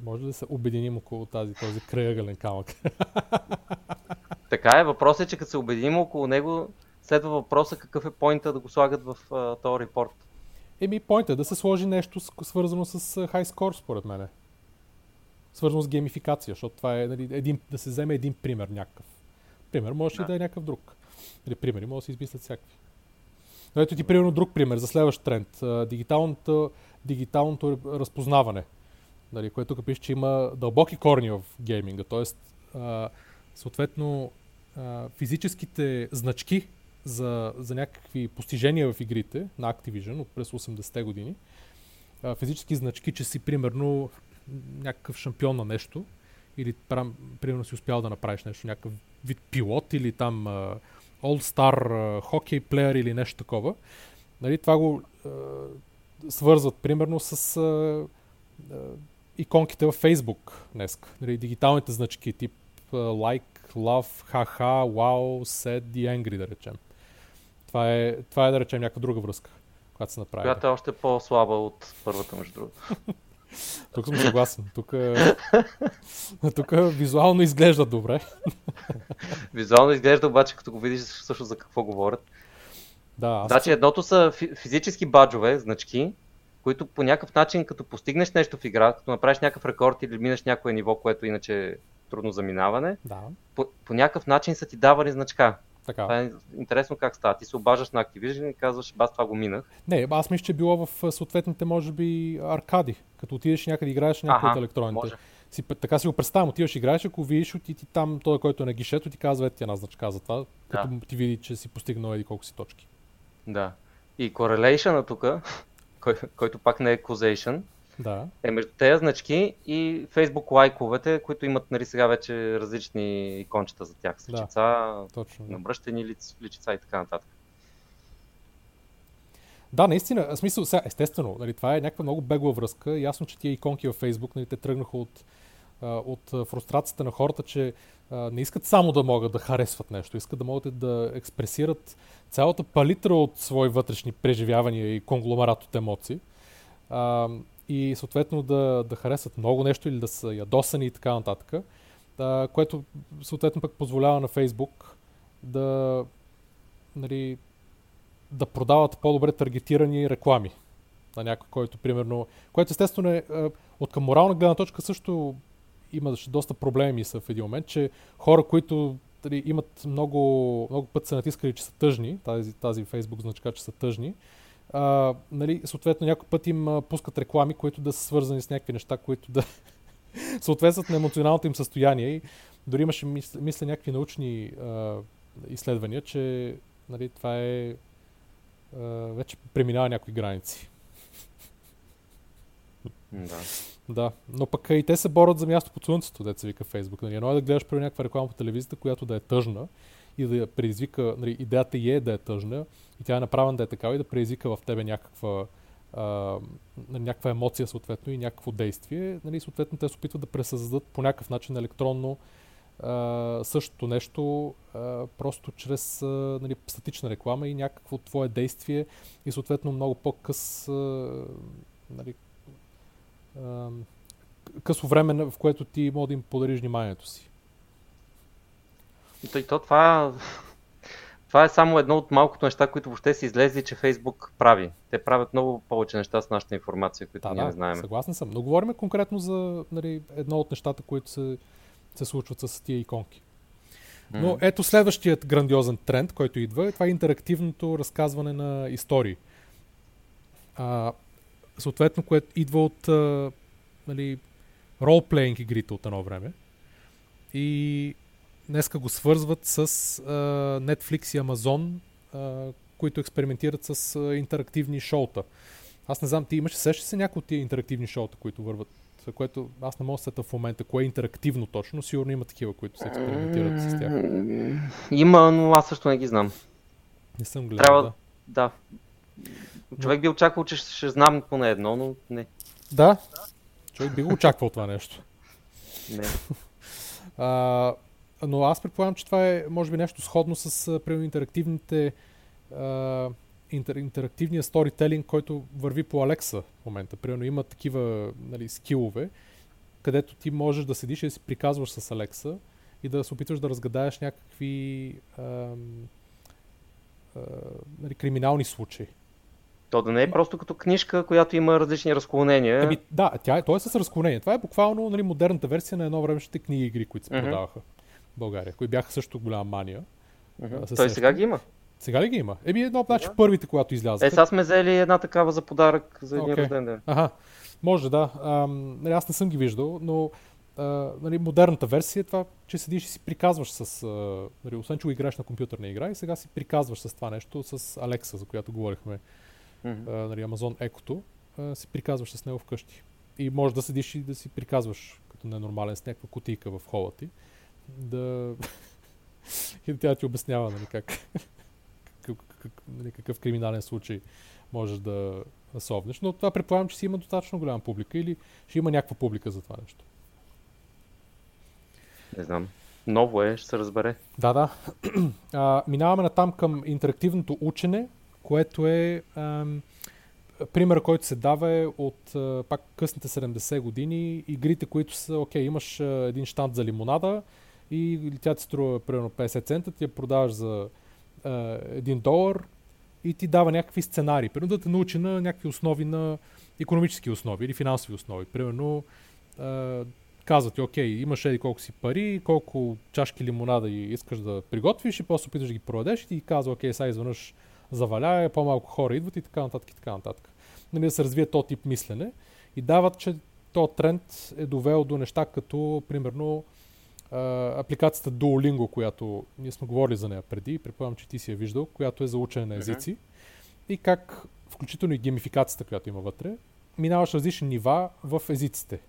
може да се обединим около тази, този крайъгълен камък. така е, въпросът е, че като се обединим около него, следва въпроса какъв е поинта да го слагат в uh, този репорт. Еми, поинта е да се сложи нещо свързано с high score, според мен. Свързано с геймификация, защото това е нали, един, да се вземе един пример някакъв. Пример може да. и да е някакъв друг. Или примери може да се измислят всякакви. Но ето ти примерно друг пример за следващ тренд. Дигиталното, дигиталното разпознаване. Нали, което тук пише, че има дълбоки корни в гейминга. Тоест, съответно, а, физическите значки за, за някакви постижения в игрите на Activision от през 80-те години, а, физически значки, че си примерно някакъв шампион на нещо, или примерно си успял да направиш нещо, някакъв вид пилот или там а, All-Star хокей плеер или нещо такова. Нали, това го а, свързват примерно с а, а, иконките във Facebook днес. Нали, дигиталните значки тип а, like, love, haha, wow, sad и angry да речем. Това е, това е да речем някаква друга връзка, която се направи. Която е още по-слаба от първата, между другото. Тук съм съгласен. Тук, тук визуално изглежда добре. визуално изглежда обаче, като го видиш също за какво говорят. Да, аз... Значи едното са физически баджове, значки, които по някакъв начин, като постигнеш нещо в игра, като направиш някакъв рекорд или минеш някое ниво, което иначе е трудно за минаване, да. по, по някакъв начин са ти давали значка. Така. Това е интересно как става. Ти се обаждаш на Activision и казваш, бас това го минах. Не, аз мисля, че било в съответните, може би, аркади. Като отидеш някъде играеш някой от електроните. Може. Си, така си го представям, отиваш играеш, ако видиш от и ти там, той, който е на гишето, ти казва, ето ти една значка за това, като да. ти види, че си постигнал еди колко си точки. Да. И correlation тук, кой, който пак не е causation, Да. Е, между тези значки и Facebook лайковете, които имат нали, сега вече различни икончета за тях. С личица, да, точно, да. набръщани лиц, личица и така нататък. Да, наистина, в смисъл, сега, естествено, нали, това е някаква много бегла връзка. Ясно, че тия иконки във Facebook, нали, те тръгнаха от, от фрустрацията на хората, че не искат само да могат да харесват нещо, искат да могат да експресират цялата палитра от свои вътрешни преживявания и конгломерат от емоции. И съответно да, да харесат много нещо или да са ядосани и така нататък. А, което съответно пък позволява на Фейсбук да, нали, да продават по-добре таргетирани реклами на някой, който примерно, което естествено е от към морална гледна точка също имаше доста проблеми са в един момент, че хора, които дали, имат много, много път се натискали, че са тъжни, тази, тази Facebook значка, че са тъжни, а, нали, съответно някой път им а, пускат реклами, които да са свързани с някакви неща, които да съответстват на емоционалното им състояние. И дори имаше, мисля, мисля някакви научни а, изследвания, че нали, това е а, вече преминава някои граници. Да. Да, но пък и те се борят за място под слънцето, деца вика Фейсбук. Нали? Едно е да гледаш при някаква реклама по телевизията, която да е тъжна и да предизвика, нали, идеята е да е тъжна и тя е направена да е такава и да предизвика в тебе някаква, а, някаква емоция съответно и някакво действие. Нали, съответно те се опитват да пресъздадат по някакъв начин електронно а, същото нещо, а, просто чрез а, нали, статична реклама и някакво твое действие и съответно много по-къс нали, късо време, в което ти може да им подариш вниманието си. И то, това, това е само едно от малкото неща, които въобще си излезли, че Фейсбук прави. Те правят много повече неща с нашата информация, които да, ние да, не знаем. Съгласен съм. Но говорим конкретно за нали, едно от нещата, които се, се случват с тия иконки. Но ето следващият грандиозен тренд, който идва, това е интерактивното разказване на истории. А, съответно, което идва от а, нали, ролплейнг игрите от едно време. И днеска го свързват с а, Netflix и Amazon, а, които експериментират с а, интерактивни шоута. Аз не знам, ти имаш, сещаш се някои от тия интерактивни шоута, които върват, което аз не мога да сета в момента, кое е интерактивно точно, но сигурно има такива, които се експериментират с тях. Има, но аз също не ги знам. Не съм гледал, Трябва, да. да. Човек би очаквал, че ще, ще знам поне едно, но не. Да, човек би го очаквал това нещо. Не. а, но аз предполагам, че това е, може би, нещо сходно с примерно, интерактивните а, интер, интерактивния сторителинг, който върви по Алекса в момента. Примерно има такива нали, скилове, където ти можеш да седиш и да си приказваш с Алекса и да се опитваш да разгадаеш някакви а, а, нали, криминални случаи. То да не е просто като книжка, която има различни разклонения. Ами, да, тя е, то е с разклонение. Това е буквално нали, модерната версия на едно времешните книги игри, които се продаваха в България, които бяха също голяма мания. Uh-huh. Той сега ги има. Сега ли ги има? Еми едно, значи yeah. първите, когато излязат. Е, сега сме взели една такава за подарък за един okay. рожден ден. Ага, може да. Ам, нали, аз не съм ги виждал, но а, нали, модерната версия е това, че седиш и си приказваш с... А, нали, освен, че го играеш на компютърна игра и сега си приказваш с това нещо с Алекса, за която говорихме mm-hmm. а, нали, Amazon Echo, а, си приказваш с него вкъщи. И може да седиш и да си приказваш като ненормален с някаква кутийка в хола ти. Да... и тя ти обяснява нали, как, какъв, какъв, нали, какъв криминален случай можеш да насовнеш. Но това предполагам, че си има достатъчно голяма публика или ще има някаква публика за това нещо. Не знам. Ново е, ще се разбере. Да, да. А, минаваме на там към интерактивното учене, което е ам, пример, който се дава е от пак късните 70 години. Игрите, които са, окей, имаш един штант за лимонада и тя ти струва примерно 50 цента, ти я продаваш за а, 1 долар и ти дава някакви сценарии. Примерно да те научи на някакви основи на економически основи или финансови основи. Примерно а, казват ти, окей, имаш еди колко си пари, колко чашки лимонада искаш да приготвиш и после опиташ да ги проведеш и ти казва, окей, сега изведнъж заваляе, по-малко хора идват и така нататък и така нататък. Нали, да се развие този тип мислене и дават, че този тренд е довел до неща като, примерно, апликацията Duolingo, която ние сме говорили за нея преди, предполагам, че ти си я виждал, която е за учене на езици. Mm-hmm. И как, включително и геймификацията, която има вътре, минаваш различни нива в езиците.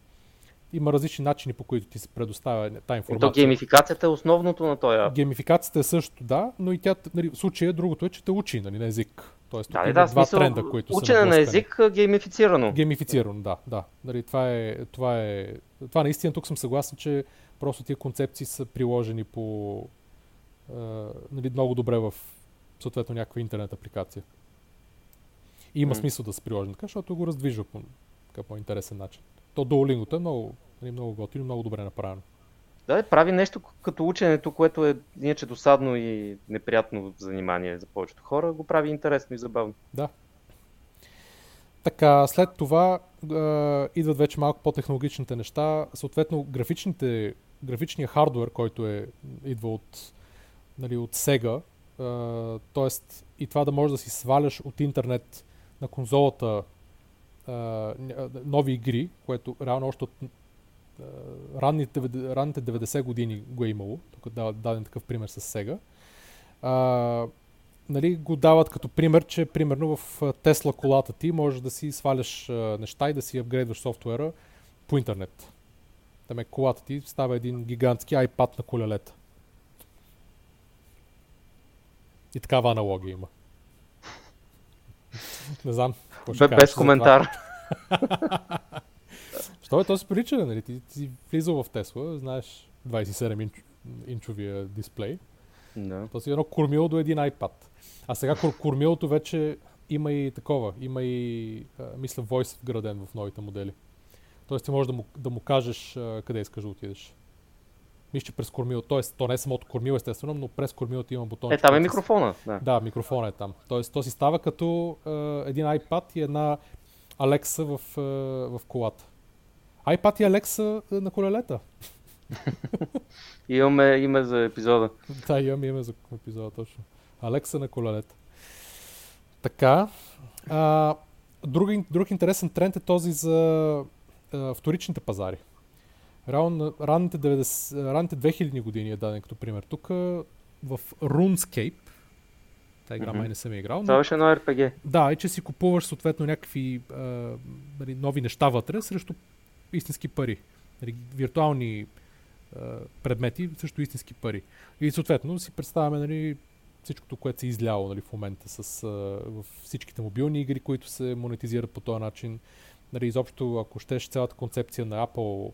Има различни начини, по които ти се предоставя тази информация. То геймификацията е основното на този. Геймификацията е също, да, но и тя, нали, в случая другото е, че те учи нали, на език. Тоест, да, да, два смисъл, тренда, които учене са на език геймифицирано. Геймифицирано, да. да. Нали, това, е, това, е, това наистина тук съм съгласен, че просто тия концепции са приложени по е, нали, много добре в съответно някаква интернет апликация. И има mm. смисъл да се приложи така, защото го раздвижва по, по интересен начин. То Duolingo е много, нали, много готино, много добре направено. Да, прави нещо като ученето, което е иначе досадно и неприятно занимание за повечето хора, го прави интересно и забавно. Да. Така, след това е, идват вече малко по-технологичните неща. Съответно, графичните, графичният хардвер, който е, идва от, нали, от Sega, е, т.е. и това да можеш да си сваляш от интернет на конзолата е, нови игри, което реално още от ранните, ранните 90 години го е имало, тук да, даден такъв пример с Сега, нали, го дават като пример, че примерно в Тесла колата ти можеш да си сваляш неща и да си апгрейдваш софтуера по интернет. Там е колата ти става един гигантски iPad на колелета. И такава аналогия има. Не знам. Бе, без коментар. Що е то си прилича, нали? Ти, си влизал в Тесла, знаеш 27 инч, инчовия дисплей. Да. То си едно кормило до един iPad. А сега кор- кормилото вече има и такова, има и, а, мисля, voice вграден в новите модели. Тоест ти можеш да му, да му кажеш а, къде искаш да отидеш. Мисля, че през кормило, т.е. то не е самото кормило, естествено, но през кормилото има бутон. Е, там е микрофона. Да, да микрофона е там. Тоест, то си става като а, един iPad и една Alexa в, а, в колата iPad и Alexa на колелета. имаме име за епизода. Да, имаме име за епизода, точно. Алекса на колелета. Така. А, друг, друг интересен тренд е този за а, вторичните пазари. Реално, ранните, 90, ранните 2000 години е даден като пример. Тук в RuneScape, тази игра mm-hmm. май не съм играл. Това беше едно RPG. Да, и че си купуваш съответно някакви а, нали, нови неща вътре срещу истински пари. Нали, виртуални а, предмети също истински пари. И съответно си представяме нали, всичкото, което се е изляло нали, в момента с, а, в всичките мобилни игри, които се монетизират по този начин. Нали, изобщо, ако щеш цялата концепция на Apple,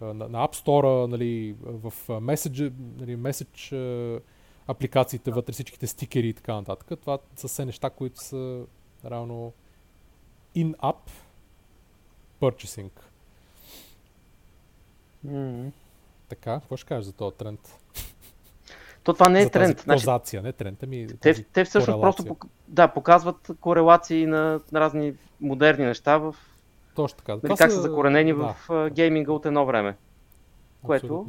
на, на App Store, нали, в Message, нали, Message апликациите вътре, всичките стикери и така нататък. Това са все неща, които са равно in-app purchasing. Mm-hmm. Така, какво ще кажеш за този тренд? То това не е за тренд. Значи, не тренд, ами те, те всъщност корелация. просто да, показват корелации на, на разни модерни неща в Точно така. Нали, как са, са закоренени да. в гейминга от едно време. Което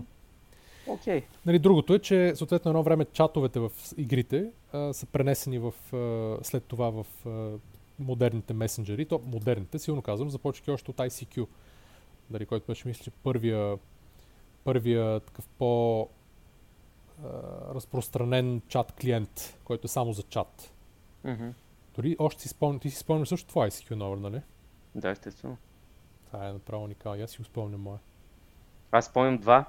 Окей. Okay. Нали, другото е, че съответно едно време чатовете в игрите а, са пренесени в, а, след това в а, модерните месенджери. То модерните, силно казвам, започвайки още от ICQ дали, който беше, мисля, първия, първия такъв по разпространен чат клиент, който е само за чат. Mm-hmm. Дори още си спомням, ти си спомняш също това ICQ номер, нали? Да, естествено. Това е направо уникално. Аз си го спомням моя. Аз спомням два.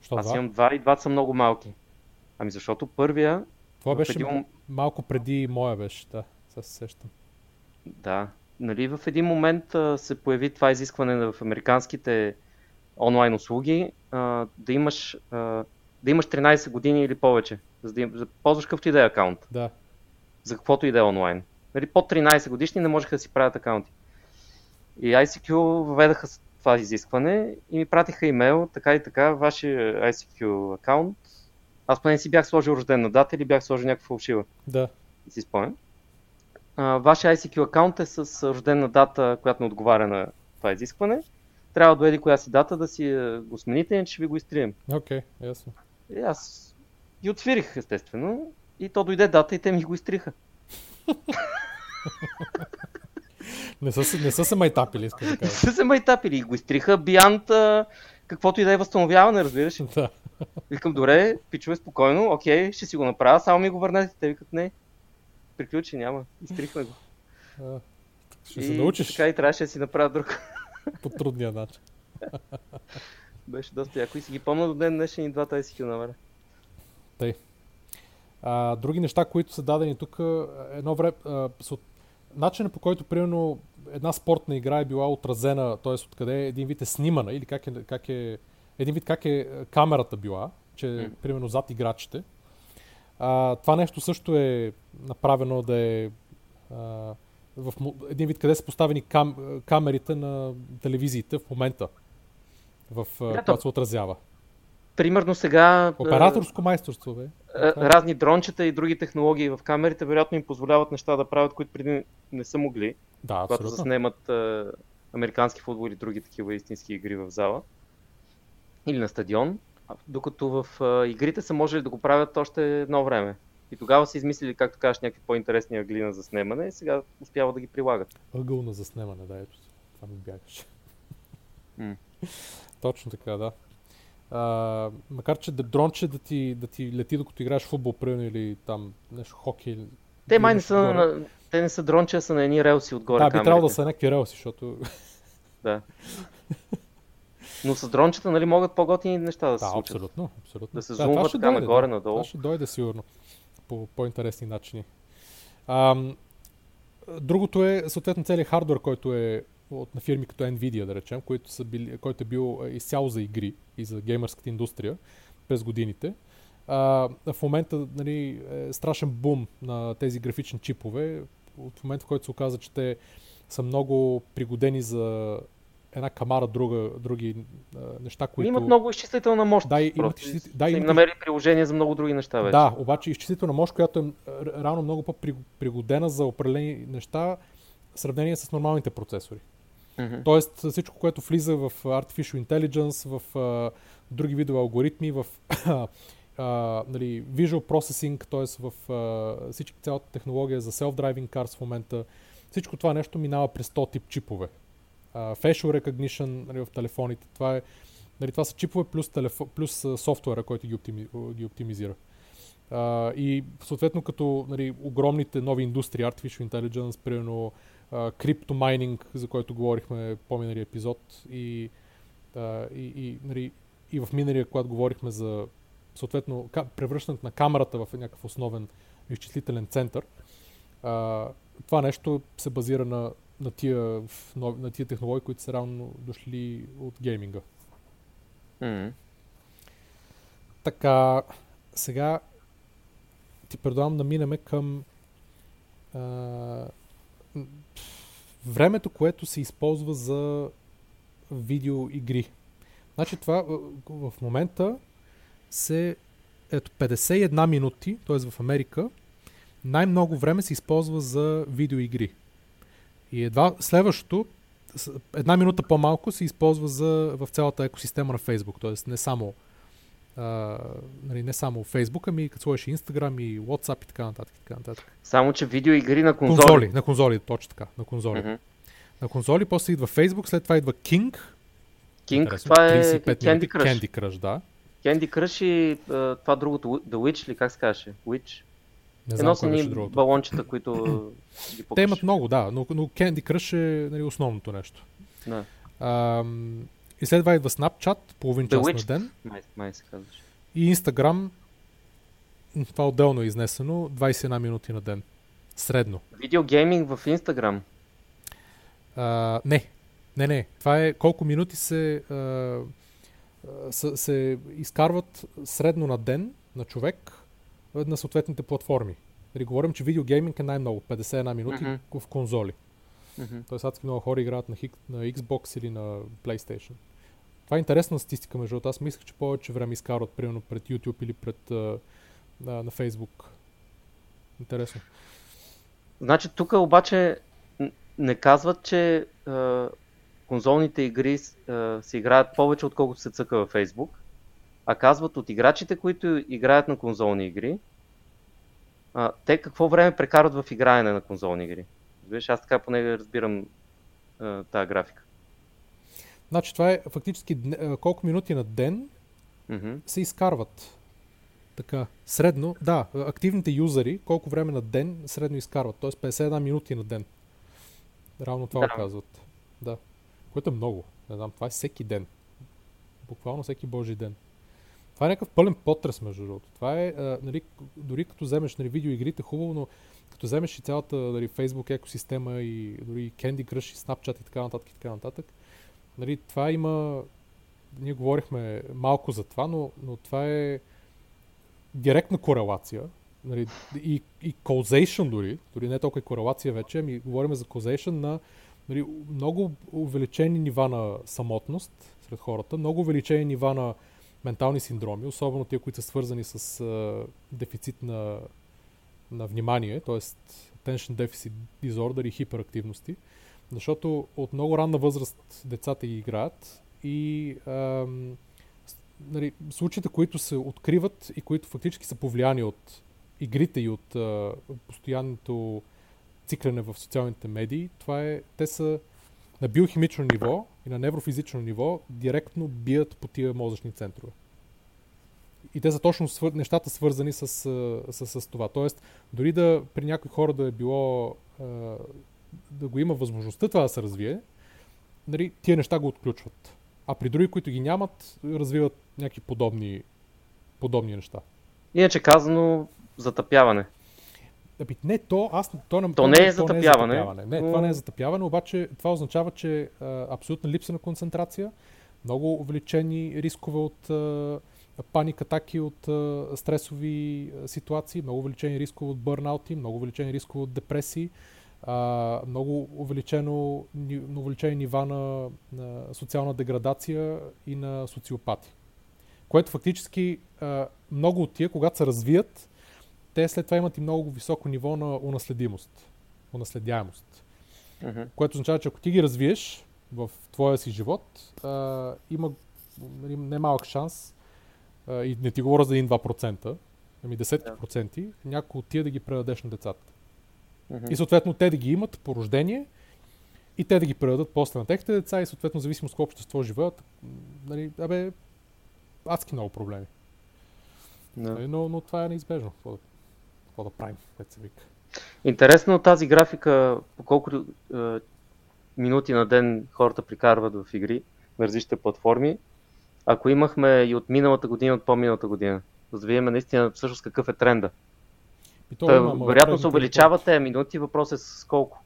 Що Аз имам два и двата са много малки. Ами защото първия... Това беше един... малко преди моя беше, да. Сега се сещам. Да нали, в един момент а, се появи това изискване в американските онлайн услуги а, да, имаш, а, да имаш 13 години или повече, за да, им, за да ползваш какъвто и да е акаунт. Да. За каквото и да е онлайн. Нали, под 13 годишни не можеха да си правят акаунти. И ICQ въведаха това изискване и ми пратиха имейл, така и така, вашия ICQ акаунт. Аз поне си бях сложил рождена дата или бях сложил някаква фалшива. Да. И си спомням вашия ICQ аккаунт е с рождена дата, която не отговаря на това изискване. Трябва до еди коя си дата да си го смените, иначе ще ви го изтрием. Окей, okay, ясно. И аз ги отвирих, естествено. И то дойде дата и те ми го изтриха. Не, са, не са се майтапили, искам да кажа. Не са се майтапили и го изтриха Биант, каквото и да е възстановяване, разбираш. Да. Викам, добре, пичове спокойно, окей, ще си го направя, само ми го върнете. Те викат, не, приключи, няма. Изтрихме го. Ще и, се научиш. Така и трябваше да си направя друг. По трудния начин. Беше доста яко и си ги помня до ден днешен и двата ICQ номера. Тъй. А, други неща, които са дадени тук, едно време, начинът по който, примерно, една спортна игра е била отразена, т.е. откъде един вид е снимана или как е, как е един вид как е камерата била, че mm. примерно зад играчите. А, това нещо също е направено да е а, в един вид къде са поставени кам, камерите на телевизиите в момента, в, да, когато се отразява. Примерно сега... Операторско майсторство, бе. Разни дрончета и други технологии в камерите вероятно им позволяват неща да правят, които преди не са могли. Да, абсолютно. Когато заснемат а, американски футбол или други такива истински игри в зала или на стадион, докато в а, игрите са можели да го правят още едно време. И тогава са измислили, както кажеш, някакви по-интересни ъгли на заснемане и сега успяват да ги прилагат. Ъгъл на заснемане, да, ето. Това ми бягаше. Mm. Точно така, да. А, макар, че да дронче да ти, да ти лети докато играеш футбол, примерно, или там нещо хокей. Те май не са, на, те не са дронче, са на едни релси отгоре. Да, би трябвало да са някакви релси, защото... Да. Но с дрончета, нали, могат по-готини неща да, да се случат. абсолютно, абсолютно. Да се да, зумват така дойде, нагоре, да. надолу. Това ще дойде сигурно по по-интересни начини. Ам, другото е, съответно, целият хардвер, който е от, на фирми като Nvidia, да речем, който, са били, който е бил изцяло за игри и за геймърската индустрия през годините. А, в момента нали, е страшен бум на тези графични чипове. От момента, в който се оказа, че те са много пригодени за една камара, друга, други а, неща, които... Имат много изчислителна мощ. Да, имат, изчислит... да, имат... намери приложение за много други неща вече. Да, обаче изчислителна мощ, която е реално много по-пригодена за определени неща в сравнение с нормалните процесори. Mm-hmm. Тоест всичко, което влиза в Artificial Intelligence, в а, други видове алгоритми, в а, нали, Visual Processing, т.е. в а, всички цялата технология за Self-Driving Cars в момента, всичко това нещо минава през 100 тип чипове. Uh, facial Recognition нали, в телефоните, това, е, нали, това са чипове плюс, телефо, плюс софтуера, който ги, оптими, ги оптимизира. Uh, и съответно като нали, огромните нови индустрии, Artificial Intelligence, примерно крипто майнинг, за който говорихме по миналия епизод и, uh, и, и, нали, и в миналия, когато говорихме за съответно превръщането на камерата в някакъв основен изчислителен център, uh, това нещо се базира на, на, тия, на тия технологии, които са равно дошли от гейминга. Mm-hmm. Така, сега ти предлагам да минеме към а, времето, което се използва за видеоигри. Значи това в момента се ето 51 минути, т.е. в Америка, най-много време се използва за видеоигри. И едва следващото, една минута по-малко се използва за, в цялата екосистема на Facebook, т.е. не само а, нали, не само Facebook, ами като сложиш Instagram и WhatsApp и така нататък. И така нататък. Само, че видеоигри на конзоли. Конзоли, на конзоли, точно така, на конзоли. Mm-hmm. На конзоли, после идва Facebook, след това идва King. King, Интересно, това е Candy Crush. Candy Crush, да. Candy Crush и uh, това другото, The Witch ли, как се каже? Witch? Не знам Едно са ни балончета, които ги Те имат много, да, но, но Candy Crush е нали, основното нещо. Да. Um, и след това идва Snapchat, половин час на ден. Май, май се казваш. И Instagram, това отделно е изнесено, 21 минути на ден. Средно. Видеогейминг в Instagram? Uh, не. Не, не. Това е колко минути се, uh, се, се изкарват средно на ден на човек на съответните платформи. Дали говорим, че видеогейминг е най-много, 51 минути uh-huh. в конзоли. Uh-huh. Тоест, адски много хора играят на, на Xbox или на PlayStation. Това е интересна статистика, между другото. Аз мислех, че повече време изкарват, примерно, пред YouTube или пред uh, на, Facebook. Интересно. Значи тук обаче не казват, че uh, конзолните игри се играят повече, отколкото се цъка във Facebook, а казват от играчите, които играят на конзолни игри, uh, те какво време прекарват в играене на конзолни игри. Виж, аз така поне разбирам uh, тази графика. Значи това е фактически колко минути на ден mm-hmm. се изкарват. Така, средно, да, активните юзери колко време на ден средно изкарват, т.е. 51 минути на ден. Равно това да. казват. Да. Което е много. Не знам, това е всеки ден. Буквално всеки божи ден. Това е някакъв пълен потрес, между другото. Това е, а, нали, дори като вземеш нали, видеоигрите, хубаво, но като вземеш и цялата нали, Facebook екосистема и дори Candy Crush и Snapchat и така нататък и така нататък, нали, това има... Ние говорихме малко за това, но, но това е директна корелация нали, и, и causation дори, дори не толкова и корелация вече, ами говорим за causation на нали, много увеличени нива на самотност сред хората, много увеличени нива на ментални синдроми, особено тия, които са свързани с а, дефицит на, на внимание, т.е. attention deficit disorder и хиперактивности, защото от много ранна възраст децата ги играят и ам, нали, случаите, които се откриват и които фактически са повлияни от игрите и от а, постоянното циклене в социалните медии, това е, те са на биохимично ниво и на неврофизично ниво директно бият по тия мозъчни центрове. И те са точно свър... нещата свързани с, с, с, с това. Тоест, дори да при някои хора да е било да го има възможността това да се развие, нали, тия неща го отключват. А при други, които ги нямат, развиват някакви подобни, подобни неща. Иначе казано, затъпяване. Аби, не, то, аз, то, то, то не е затъпяване. Не, е затъпяване. не това не е затъпяване, обаче това означава, че а, абсолютна липса на концентрация, много увеличени рискове от а, атаки от а, стресови а, ситуации, много увеличени рискове от бърнаути, много увеличени рискове от депресии, а, много увеличено, ни, увеличени нива на, на социална деградация и на социопати. Което фактически а, много от тия, когато се развият, те след това имат и много високо ниво на унаследимост, унаследяемост. Uh-huh. Което означава, че ако ти ги развиеш в твоя си живот, а, има нали, немалък шанс, а, и не ти говоря за 1-2%, ами десетки yeah. проценти, някой от тия да ги предадеш на децата. Uh-huh. И съответно те да ги имат по рождение и те да ги предадат после на техните деца и съответно зависимо с какво общество живеят, нали, абе, адски много проблеми. Yeah. Но, но това е неизбежно какво да правим, се вика. Интересно тази графика, по колко е, минути на ден хората прикарват в игри в различните платформи, ако имахме и от миналата година, от по-миналата година, за да видим наистина всъщност какъв е тренда. И то, Той, вероятно се увеличават тези минути, въпросът е с колко.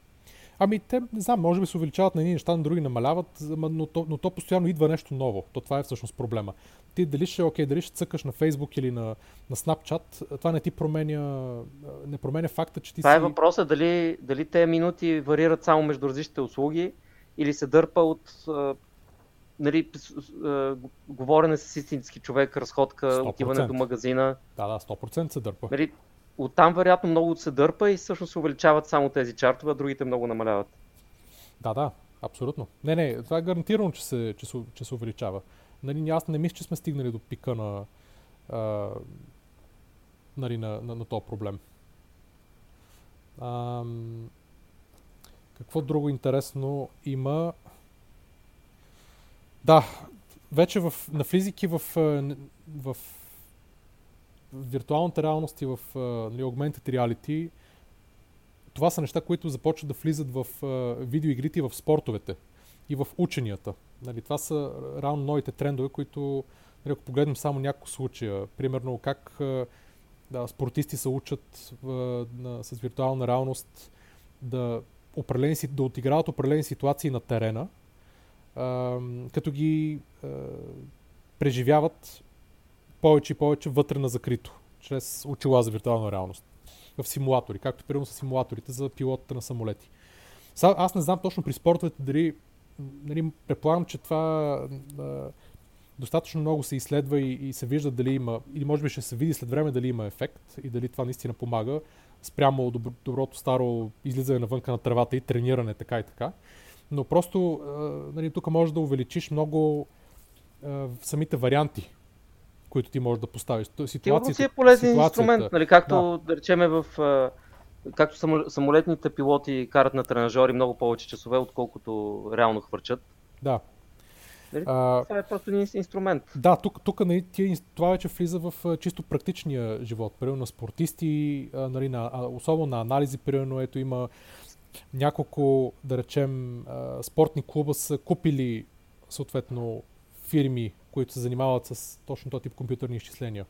Ами те, не знам, може би се увеличават на едни неща, на други намаляват, но то, но то постоянно идва нещо ново. То това е всъщност проблема. Ти дали ще, окей, дали ще цъкаш на Facebook или на, на Snapchat, това не ти променя, не променя факта, че ти това е си... Това е въпросът, дали, дали те минути варират само между различните услуги или се дърпа от нали, говорене с истински човек, разходка, 100%. отиване до магазина. Да, да, 100% се дърпа. Нали, Оттам вероятно много се дърпа и всъщност се увеличават само тези чартове, а другите много намаляват. Да, да, абсолютно. Не, не, това е гарантирано, че се, че се, че се увеличава. Нали, аз не мисля, че сме стигнали до пика на, а, нали, на, на, на този проблем. А, какво друго интересно има? Да, вече в, навлизайки в, в виртуалната реалност и в нали, augmented reality, това са неща, които започват да влизат в видеоигрите и в спортовете и в ученията. Нали, това са реално новите трендове, които, нали, ако погледнем само няколко случая, примерно как да, спортисти се учат uh, на, с виртуална реалност да, определени, да отиграват определени ситуации на терена, uh, като ги uh, преживяват повече и повече вътре на закрито, чрез очила за виртуална реалност. В симулатори, както примерно са симулаторите за пилотите на самолети. Са, аз не знам точно при спортовете дали, нали, предполагам, че това а, достатъчно много се изследва и, и се вижда дали има, или може би ще се види след време дали има ефект и дали това наистина помага спрямо добро, доброто старо излизане навънка на тревата и трениране така и така. Но просто а, нали, тук може да увеличиш много а, самите варианти които ти можеш да поставиш. Ситуацията, си е полезен инструмент, нали, както да, да речеме в както самолетните пилоти карат на тренажери много повече часове, отколкото реално хвърчат. Да. Нали? А, това е просто един инструмент. Да, тук, тук нали, това вече влиза в чисто практичния живот. Примерно на спортисти, нали, на, особено на анализи, примерно ето има няколко, да речем, спортни клуба са купили съответно фирми, които се занимават с точно този тип компютърни изчисления.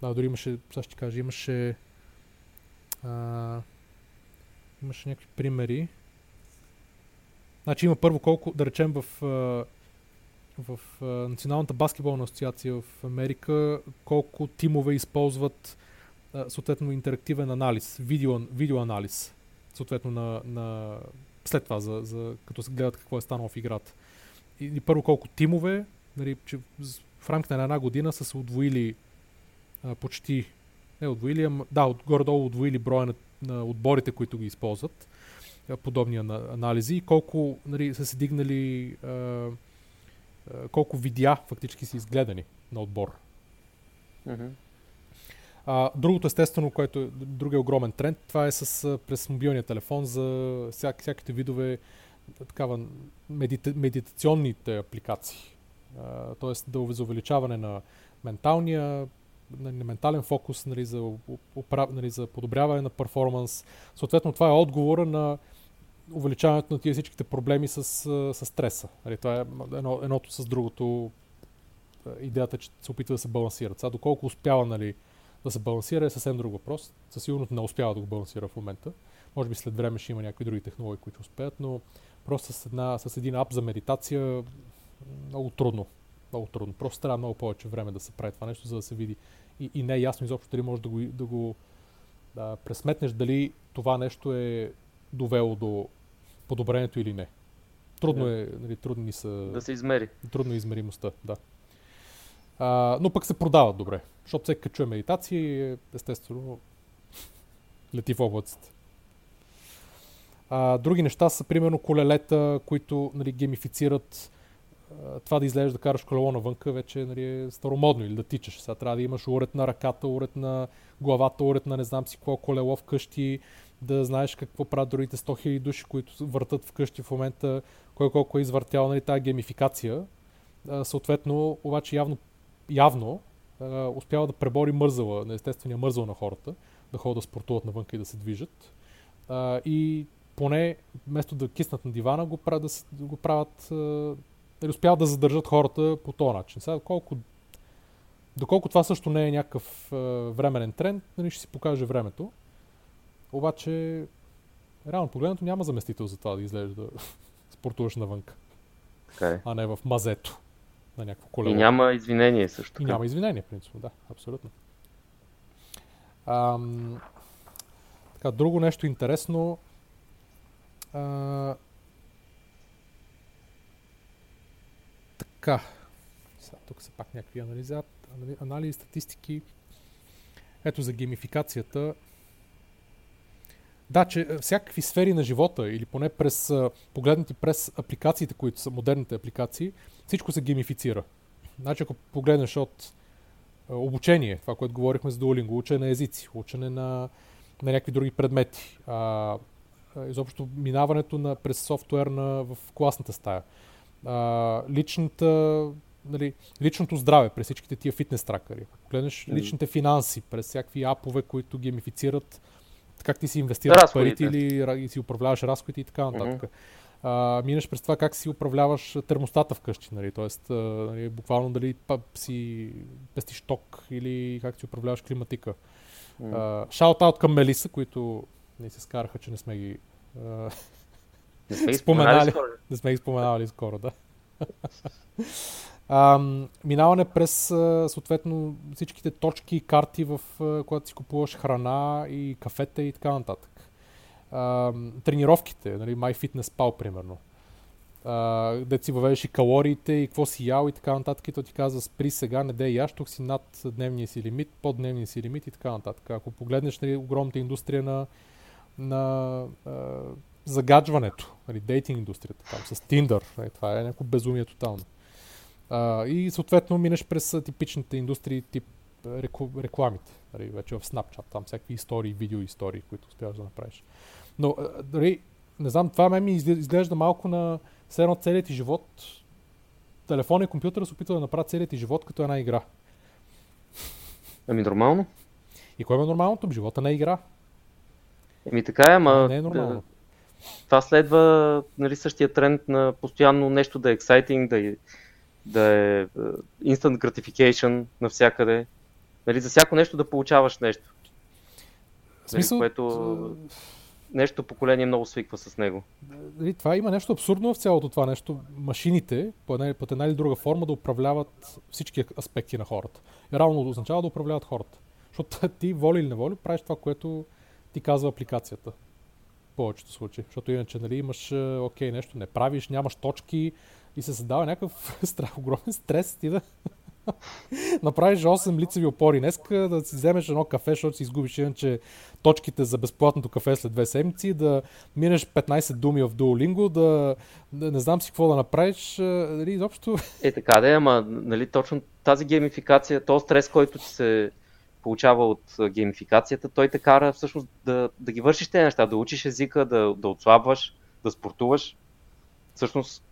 Да, дори имаше, сега ще кажа, имаше а, имаше някакви примери. Значи има първо колко, да речем в, в Националната баскетболна асоциация в Америка, колко тимове използват съответно интерактивен анализ, видео, видеоанализ, съответно на, на след това, за, за, като се гледат какво е станало в играта. И, и първо колко тимове, нали, че в рамките на една година са се удвоили а, почти, не удвоили, а, да, от, горе-долу удвоили броя на, на отборите, които ги използват, а, подобни анализи и колко нали, са се дигнали, а, а, колко видеа фактически са изгледани на отбор. Mm-hmm. А, другото естествено, което е другия огромен тренд, това е с, през мобилния телефон за всяк, всяките видове такава медита, медитационните апликации. Тоест да за увеличаване на менталния на ментален фокус нали, за, нали, за подобряване на перформанс. Съответно, това е отговора на увеличаването на тия всичките проблеми с, с стреса. Нали, това е едно, едното с другото. Идеята, че се опитва да се балансират. Сега, доколко успява нали, да се балансира е съвсем друг въпрос. Със сигурност не успява да го балансира в момента. Може би след време ще има някакви други технологии, които успеят, но просто с, една, с един ап за медитация много трудно. Много трудно. Просто трябва много повече време да се прави това нещо, за да се види. И, и не е ясно изобщо дали може да го, да го да пресметнеш дали това нещо е довело до подобрението или не. Трудно е, нали, трудни са... Да се измери. Трудно е измеримостта, да. А, но пък се продават добре, защото всеки чуе медитации, естествено лети в облаците. А, други неща са примерно колелета, които нали, геймифицират това да излезеш да караш колело навънка вече нали, е старомодно или да тичаш. Сега трябва да имаш уред на ръката, уред на главата, уред на не знам си какво колело вкъщи, да знаеш какво правят другите 100 000 души, които въртат вкъщи в момента, кой колко е извъртял нали, тази геймификация. А, съответно, обаче явно, явно а, успява да пребори мързала, на естествения мързъл на хората, да ходят да спортуват навънка и да се движат. А, и поне вместо да киснат на дивана, го правят, да го правят, да успяват да задържат хората по този начин. Сега, колко, доколко това също не е някакъв а, временен тренд, нали ще си покаже времето. Обаче, реално погледнато няма заместител за това да излезеш да спортуваш навънка. Okay. Е. А не в мазето на някакво колело. И няма извинение също. И няма извинение, принципно, да, абсолютно. Ам, така, друго нещо интересно. А, така. Сега, тук са пак някакви анализи, анализи, статистики. Ето за геймификацията. Да, че всякакви сфери на живота, или поне през погледнати през апликациите, които са модерните апликации, всичко се геймифицира. Значи, ако погледнеш от обучение, това, което говорихме за Duolingo, учене на езици, учене на, на някакви други предмети, а, изобщо минаването на, през софтуер на, в класната стая, а, личната, нали, личното здраве през всичките тия фитнес тракъри, mm. личните финанси през всякакви апове, които геймифицират как ти си инвестираш парите или си управляваш разходите и така нататък. Mm-hmm а, минеш през това как си управляваш термостата вкъщи, нали? Тоест, нали, буквално дали си пестиш ток или как си управляваш климатика. Шаут-аут към Мелиса, които не се скараха, че не сме ги не сме споменали. Скоро. Не сме ги споменали скоро, да. Uh, минаване през съответно всичките точки и карти, в когато си купуваш храна и кафета и така нататък а, тренировките, нали, MyFitnessPal примерно. де си въведеш и калориите и какво си ял и така нататък. И то ти казва, спри сега, не дей яш, тук си над дневния си лимит, под дневния си лимит и така нататък. Ако погледнеш нали, огромната индустрия на, на а, загаджването, нали, дейтинг индустрията там, с Tinder, нали, това е някакво безумие тотално. А, и съответно минеш през типичните индустрии, тип рекламите, нали, вече в Snapchat, там всякакви истории, видео истории, които успяваш да направиш. Но дори, не знам, това ме ми изглежда малко на все едно целият ти живот. Телефон и компютър се опитва да направят целият ти живот като една игра. Ами нормално. И кое е нормалното? Живота не е игра. Еми така е, ама... Не е нормално. Това следва нали, същия тренд на постоянно нещо да е exciting, да е, да е instant gratification навсякъде. Нали, за всяко нещо да получаваш нещо. В смисъл, нали, което нещо поколение много свиква с него. Нали, това има нещо абсурдно в цялото това нещо. Машините, по една, по една или друга форма, да управляват всички аспекти на хората. И равно означава да управляват хората. Защото ти, воли или неволи, правиш това, което ти казва апликацията. Повечето случаи. Защото иначе нали, имаш, окей, нещо не правиш, нямаш точки и се създава някакъв страх, огромен стрес ти да направиш 8 лицеви опори днес, да си вземеш едно кафе, защото си изгубиш иначе точките за безплатното кафе след две седмици, да минеш 15 думи в Duolingo, да, не знам си какво да направиш. Нали, изобщо... Е така да е, ама нали, точно тази геймификация, този стрес, който ти се получава от геймификацията, той те кара всъщност да, да ги вършиш тези неща, да учиш езика, да, да отслабваш, да спортуваш. Всъщност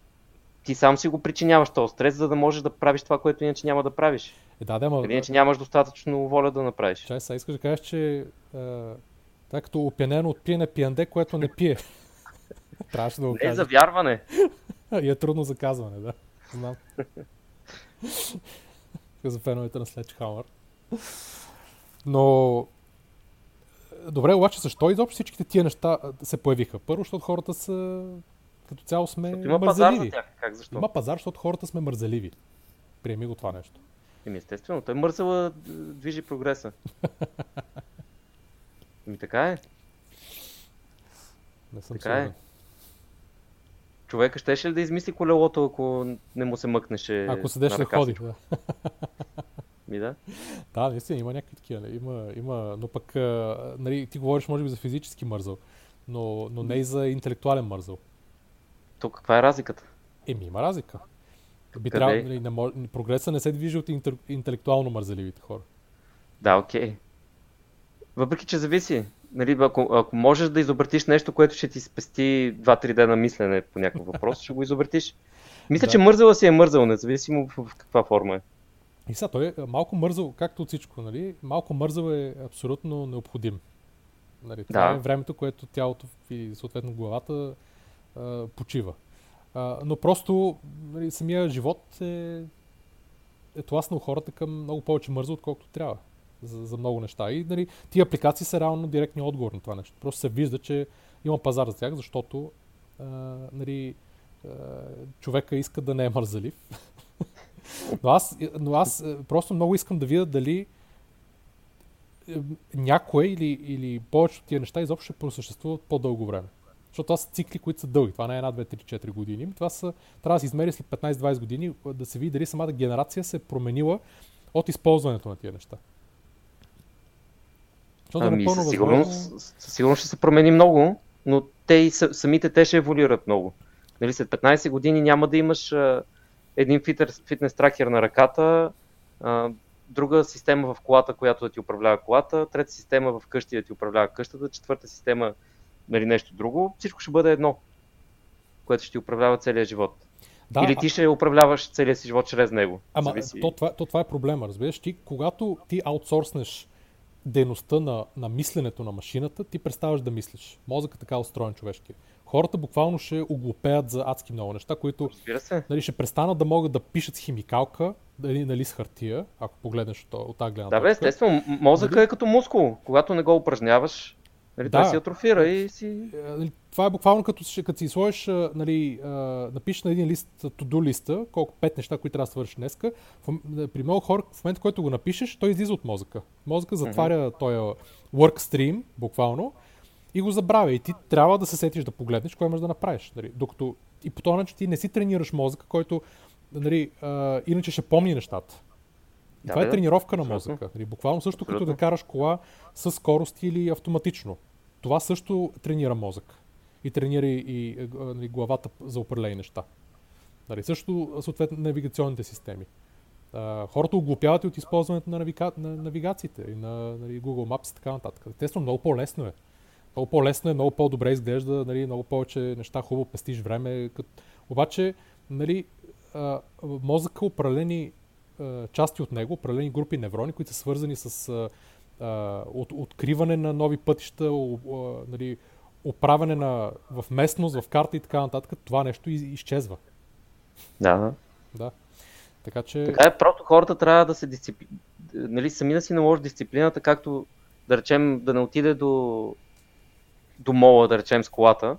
ти сам си го причиняваш този стрес, за да можеш да правиш това, което иначе няма да правиш. Е, да, да, ма... Иначе нямаш достатъчно воля да направиш. Чай, сега искаш да кажеш, че е, като опиянено от пиене пиянде, което не пие. Трябваше да го. Не, за вярване. И е трудно за казване, да. Знам. за феновете на Sledgehammer. Но Добре, обаче защо изобщо всичките тия неща се появиха? Първо, защото хората са като цяло сме защото има мързеливи. Пазар за тях. Как, защо? Има пазар, защото хората сме мързеливи. Приеми го това нещо. Еми естествено, той мързела движи прогреса. Еми така е. Не съм така е. Човека щеше ли да измисли колелото, ако не му се мъкнеше Ако седеше да ходи, да. Ми да. Да, наистина има някакви такива. Има, има, но пък, нали, ти говориш може би за физически мързъл, но, но не и за интелектуален мързъл. То каква е разликата? Еми, има разлика. Би трябва, нали, не мож... Прогреса не се движи от интел... интелектуално мързеливите хора. Да, окей. Въпреки, че зависи. Нали, ако, ако можеш да изобретиш нещо, което ще ти спести 2-3 дена мислене по някакъв въпрос, ще го изобретиш. Мисля, да. че мързала си е мързал, независимо в каква форма е. И сега, той е малко мързал, както от всичко, нали? Малко мързал е абсолютно необходим. Нали? Това да. е времето, което тялото и съответно главата а, почива. А, но просто нали, самия живот е, е тласнал хората към много повече мързо, отколкото трябва за, за много неща. И нали, тия апликации са реално директния отговор на това нещо. Просто се вижда, че има пазар за тях, защото а, нали, а, човека иска да не е мързалив. но, аз, но аз просто много искам да видя дали някое или, или повечето от тия неща изобщо ще просъществуват по-дълго време. Защото това са цикли, които са дълги. Това не е една, две, три, четири години. Това са, трябва да се измери след 15-20 години, да се види дали самата генерация се е променила от използването на тия неща. Защото е ами, е със сигурност, със сигурност ще се промени много, но те и самите те ще еволюират много. Нали, след 15 години няма да имаш един фитнес, фитнес тракер на ръката, а, друга система в колата, която да ти управлява колата, трета система в къщи да ти управлява къщата, четвърта система нали, нещо друго, всичко ще бъде едно, което ще ти управлява целия живот. Да, Или ти а... ще управляваш целия си живот чрез него. Ама то това, то това е проблема, разбираш. Ти, когато ти аутсорснеш дейността на, на мисленето на машината, ти преставаш да мислиш. Мозъкът е така устроен човешки. Хората буквално ще оглупеят за адски много неща, които нали, ще престанат да могат да пишат с химикалка, дали, нали, с хартия, ако погледнеш от, от тази гледна Да, бе, естествено, мозъкът нали? е като мускул. Когато не го упражняваш, Нали, да. Той си атрофира и си... Е, нали, това е буквално като, като си сложиш, нали, напишеш на един лист, to-do листа, колко пет неща, които трябва да свършиш днеска. При много хора, в момента, в който го напишеш, той излиза от мозъка. Мозъка затваря uh-huh. този work буквално, и го забравя. И ти трябва да се сетиш да погледнеш, кое можеш да направиш. Нали, докато и по този начин ти не си тренираш мозъка, който нали, а, иначе ще помни нещата. И да, това е тренировка на мозъка. Нали, буквално също Абсолютно. като да караш кола с скорост или автоматично. Това също тренира мозък. И тренира и, и нали, главата за определени неща. Нали, също съответно навигационните системи. А, хората оглупяват и от използването на, навига... на навигациите и на нали, Google Maps и така нататък. Естествено, много по-лесно е. Много по-лесно е, много по-добре изглежда, нали, много повече неща, хубаво пестиш време. Кът... Обаче, нали, а, мозъка определени части от него, определени групи неврони, които са свързани с а, от, откриване на нови пътища, о, о, нали, оправяне на, в местност, в карта и така нататък, това нещо изчезва. Да, да. Да. Така че... Така е, просто хората трябва да се дисципли... нали, сами да си наложат дисциплината, както да речем да не отиде до, до мола, да речем с колата,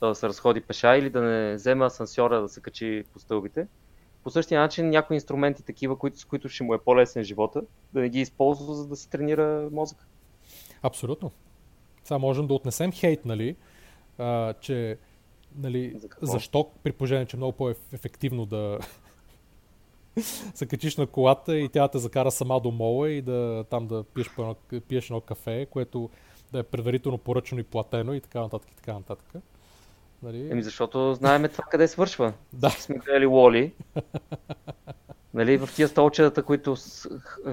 да се разходи пеша или да не взема асансьора да се качи по стълбите. По същия начин някои инструменти такива, които, с които ще му е по-лесен живота, да не ги използва, за да си тренира мозък. Абсолютно. Сега можем да отнесем хейт, нали, а, че нали, За защо при положение, че е много по-ефективно да се качиш на колата и тя те закара сама до мола и да там да пиеш, пиеш едно кафе, което да е предварително поръчано и платено и така нататък и така нататък. Нали? Еми защото знаеме това къде свършва. Да. Сме гледали Лоли. нали, в тия столчетата, които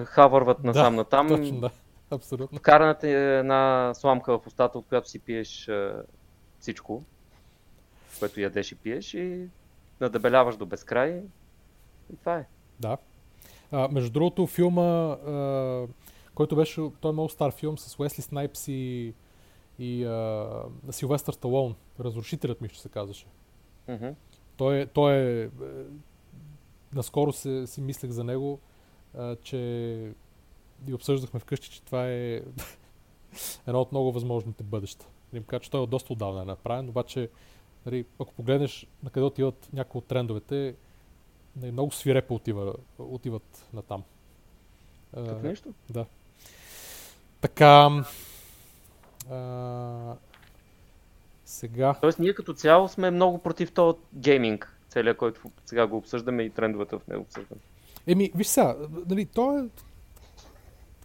хавърват насам да, натам. Точно, да. Абсолютно. Караната е една сламка в устата, от която си пиеш всичко, което ядеш и пиеш и надебеляваш до безкрай. И това е. Да. А, между другото, филма, а, който беше, той е много стар филм с Уесли Снайпс и, и а, Силвестър Сталон. Разрушителят ми ще се казваше. Mm-hmm. Той, е, той е, е... Наскоро се, си мислех за него, а, че и обсъждахме вкъщи, че това е едно от много възможните бъдеща. Им кажа, че той е доста отдавна е направен, обаче нали, ако погледнеш на къде отиват някои от трендовете, нали, много свирепо отива, отиват на там. Как нещо? Да. Така. А, сега. Тоест ние като цяло сме много против този гейминг, целият, който сега го обсъждаме и трендовете в него обсъждаме. Еми, виж сега, нали, то е,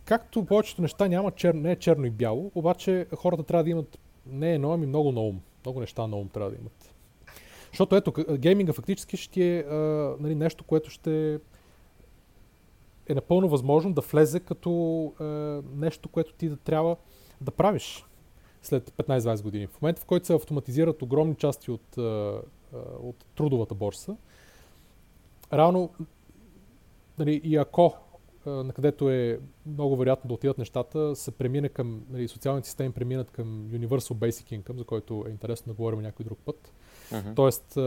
както повечето неща няма чер... не е черно и бяло, обаче хората трябва да имат не едно, ами много на ум. Много неща на ум трябва да имат. Защото ето, гейминга фактически ще е а, нали, нещо, което ще е напълно възможно да влезе като а, нещо, което ти да трябва да правиш след 15-20 години. В момента, в който се автоматизират огромни части от, а, от трудовата борса, реално нали, и ако на където е много вероятно да отидат нещата, се премине към, нали, социалните системи преминат към Universal Basic Income, за който е интересно да говорим някой друг път. Uh-huh. Тоест,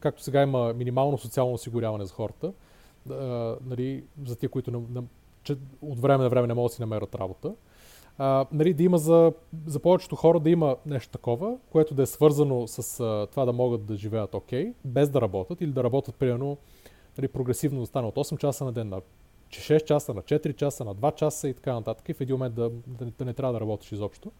както сега има минимално социално осигуряване за хората, нали, за тия, които на, на, че от време на време не могат да си намерят работа, а, нали, да има за, за повечето хора да има нещо такова, което да е свързано с а, това да могат да живеят окей, okay, без да работят или да работят примерно нали, прогресивно да стане от 8 часа на ден на че 6 часа, на 4 часа, на 2 часа и така нататък. И в един момент да, да, да не трябва да работиш изобщо.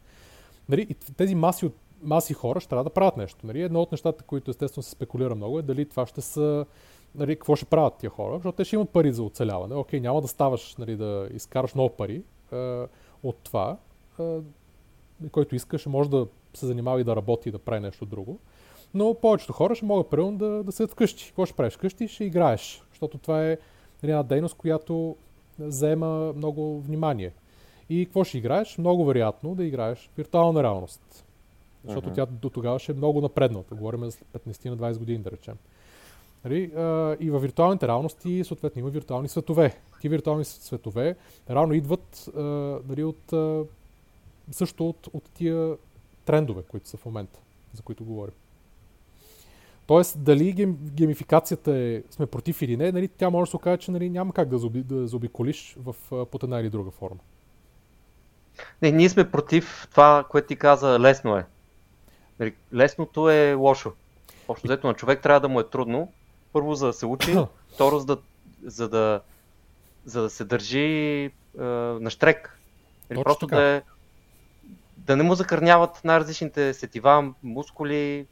Нали? И тези маси, от, маси хора ще трябва да правят нещо. Нали? Едно от нещата, които естествено се спекулира много е дали това ще са нали, какво ще правят тия хора, защото те ще имат пари за оцеляване. Окей, няма да ставаш нали, да изкараш много пари е, от това. Е, който иска, ще може да се занимава и да работи и да прави нещо друго. Но повечето хора ще могат примерно да, да седят вкъщи. Какво ще правиш вкъщи? Ще играеш. Защото това е една дейност, която заема много внимание. И какво ще играеш? Много вероятно да играеш виртуална реалност. Защото uh-huh. тя до тогава ще е много напредната. Говорим за 15 на 20 години, да речем. Нали? И във виртуалните реалности, съответно, има виртуални светове. Ти виртуални светове рано идват нали, от, също от, от тия трендове, които са в момента, за които говорим. Тоест, дали гейм, геймификацията е, сме против или не, нали, тя може да се окаже, че нали, няма как да, заоби, да заобиколиш в, под една или друга форма. Не, ние сме против това, което ти каза, лесно е. Нали, лесното е лошо. Общо взето на човек трябва да му е трудно. Първо за да се учи, второ за да, за да, за да се държи е, на штрек. Или просто така. да, е, да не му закърняват най-различните сетива, мускули,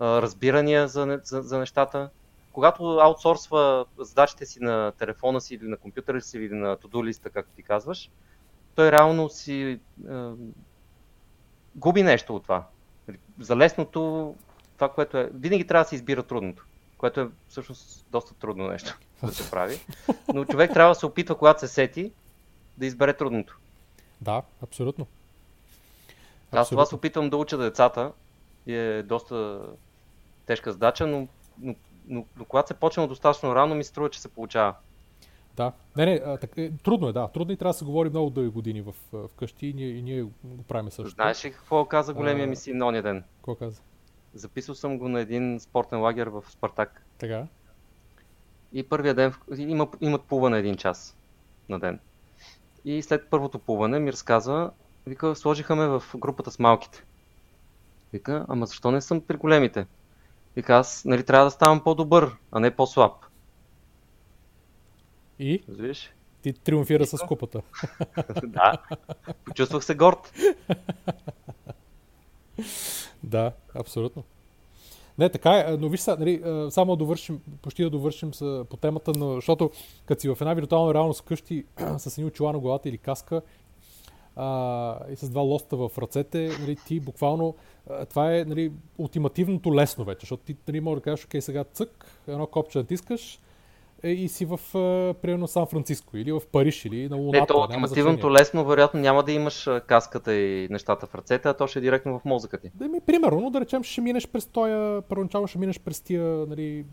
разбирания за, за, за нещата. Когато аутсорсва задачите си на телефона си или на компютъра си или на to листа, както ти казваш, той реално си е, губи нещо от това. За лесното, това, което е. Винаги трябва да се избира трудното, което е всъщност доста трудно нещо да се прави. Но човек трябва да се опитва, когато се сети, да избере трудното. Да, абсолютно. Аз това се опитвам да уча децата и е доста тежка задача, но, но, но, но когато се почне достатъчно рано, ми се струва, че се получава. Да. Не, не, а, так, е, трудно е, да. Трудно и трябва да се говори много дълги години в, в къщи и ние, и ние го правим също. Знаеш ли какво каза големия ми син ония ден? Какво каза? Записал съм го на един спортен лагер в Спартак. Така. И първия ден има, имат плуване един час на ден. И след първото плуване ми разказва, вика, сложиха ме в групата с малките. Вика, ама защо не съм при големите? Вика, аз нали, трябва да ставам по-добър, а не по-слаб. И? Разбираш? Ти триумфира с купата. да. Почувствах се горд. да, абсолютно. Не, така е, но виж сега, нали, само да довършим, почти да довършим с, по темата, но, защото като си в една виртуална реалност вкъщи с едни очила на главата или каска а, и с два лоста в ръцете, нали, ти буквално, а, това е нали, ултимативното лесно вече, защото ти нали, можеш да кажеш, окей, сега цък, едно копче натискаш, и си в, примерно, Сан Франциско или в Париж или на Луната. Ето, ултимативното лесно, вероятно няма да имаш каската и нещата в ръцете, а то ще е директно в мозъка ти. Да ми, примерно, да речем, ще минеш през тоя, първоначално ще минеш през тия, нали, е,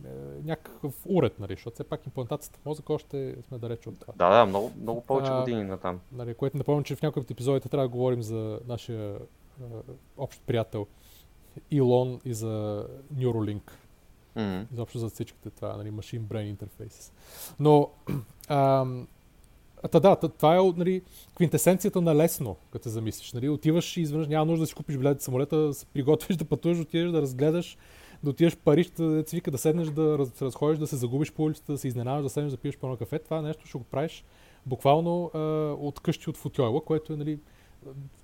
някакъв уред, нали, защото все пак имплантацията в мозъка още сме далеч от това. Да, да, много, много повече а, години на там. Нали, което напомням, че в някои от епизодите трябва да говорим за нашия общ приятел Илон и за Neuralink Mm-hmm. Изобщо за всичките това, нали, Machine Brain Interfaces. Но, а, Та да, това е нали, квинтесенцията на лесно, като се замислиш. Нали, отиваш и изведнъж няма нужда да си купиш билет самолета, да се приготвиш да пътуваш, отидеш да разгледаш, да отидеш в Париж, да се вика да седнеш, да раз, разходиш, да се загубиш по улицата, да се изненаваш, да седнеш да пиеш по кафе. Това нещо ще го правиш буквално а, от къщи от футойла, което е нали,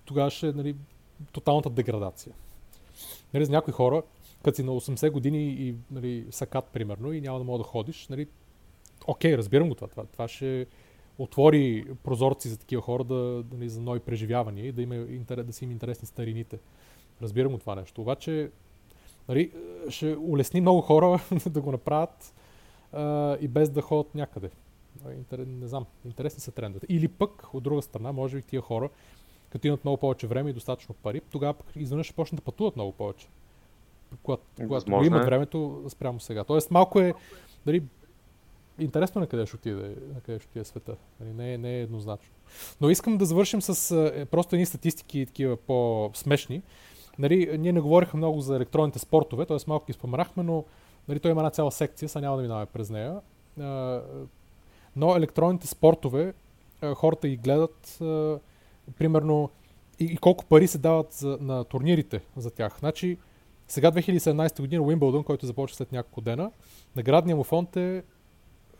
тогава ще е нали, тоталната деградация. Нали, за някои хора като си на 80 години и нали, сакат, примерно, и няма да мога да ходиш, нали, окей, разбирам го това. Това, това ще отвори прозорци за такива хора да, нали, за нови преживявания и да, има интерес, да си им интересни старините. Разбирам го това нещо. Обаче, нали, ще улесни много хора да го направят а, и без да ходят някъде. Интер, не знам, интересни са трендовете. Или пък, от друга страна, може би тия хора, като имат много повече време и достатъчно пари, тогава изведнъж ще почнат да пътуват много повече когато, когато го имат е. времето спрямо сега. Тоест малко е, дали, интересно на къде ще отиде, на къде ще отиде света. Нали, не, е, не е еднозначно. Но искам да завършим с е, просто едни статистики такива по-смешни. Нали, ние не говорихме много за електронните спортове, т.е. малко ги споменахме, но нали, той има една цяла секция, сега няма да минаваме през нея. А, но електронните спортове, а, хората ги гледат, а, примерно, и, и колко пари се дават за, на турнирите за тях. Значи, сега 2017 година Уимбълдън, който започва след няколко дена, наградният му фонд е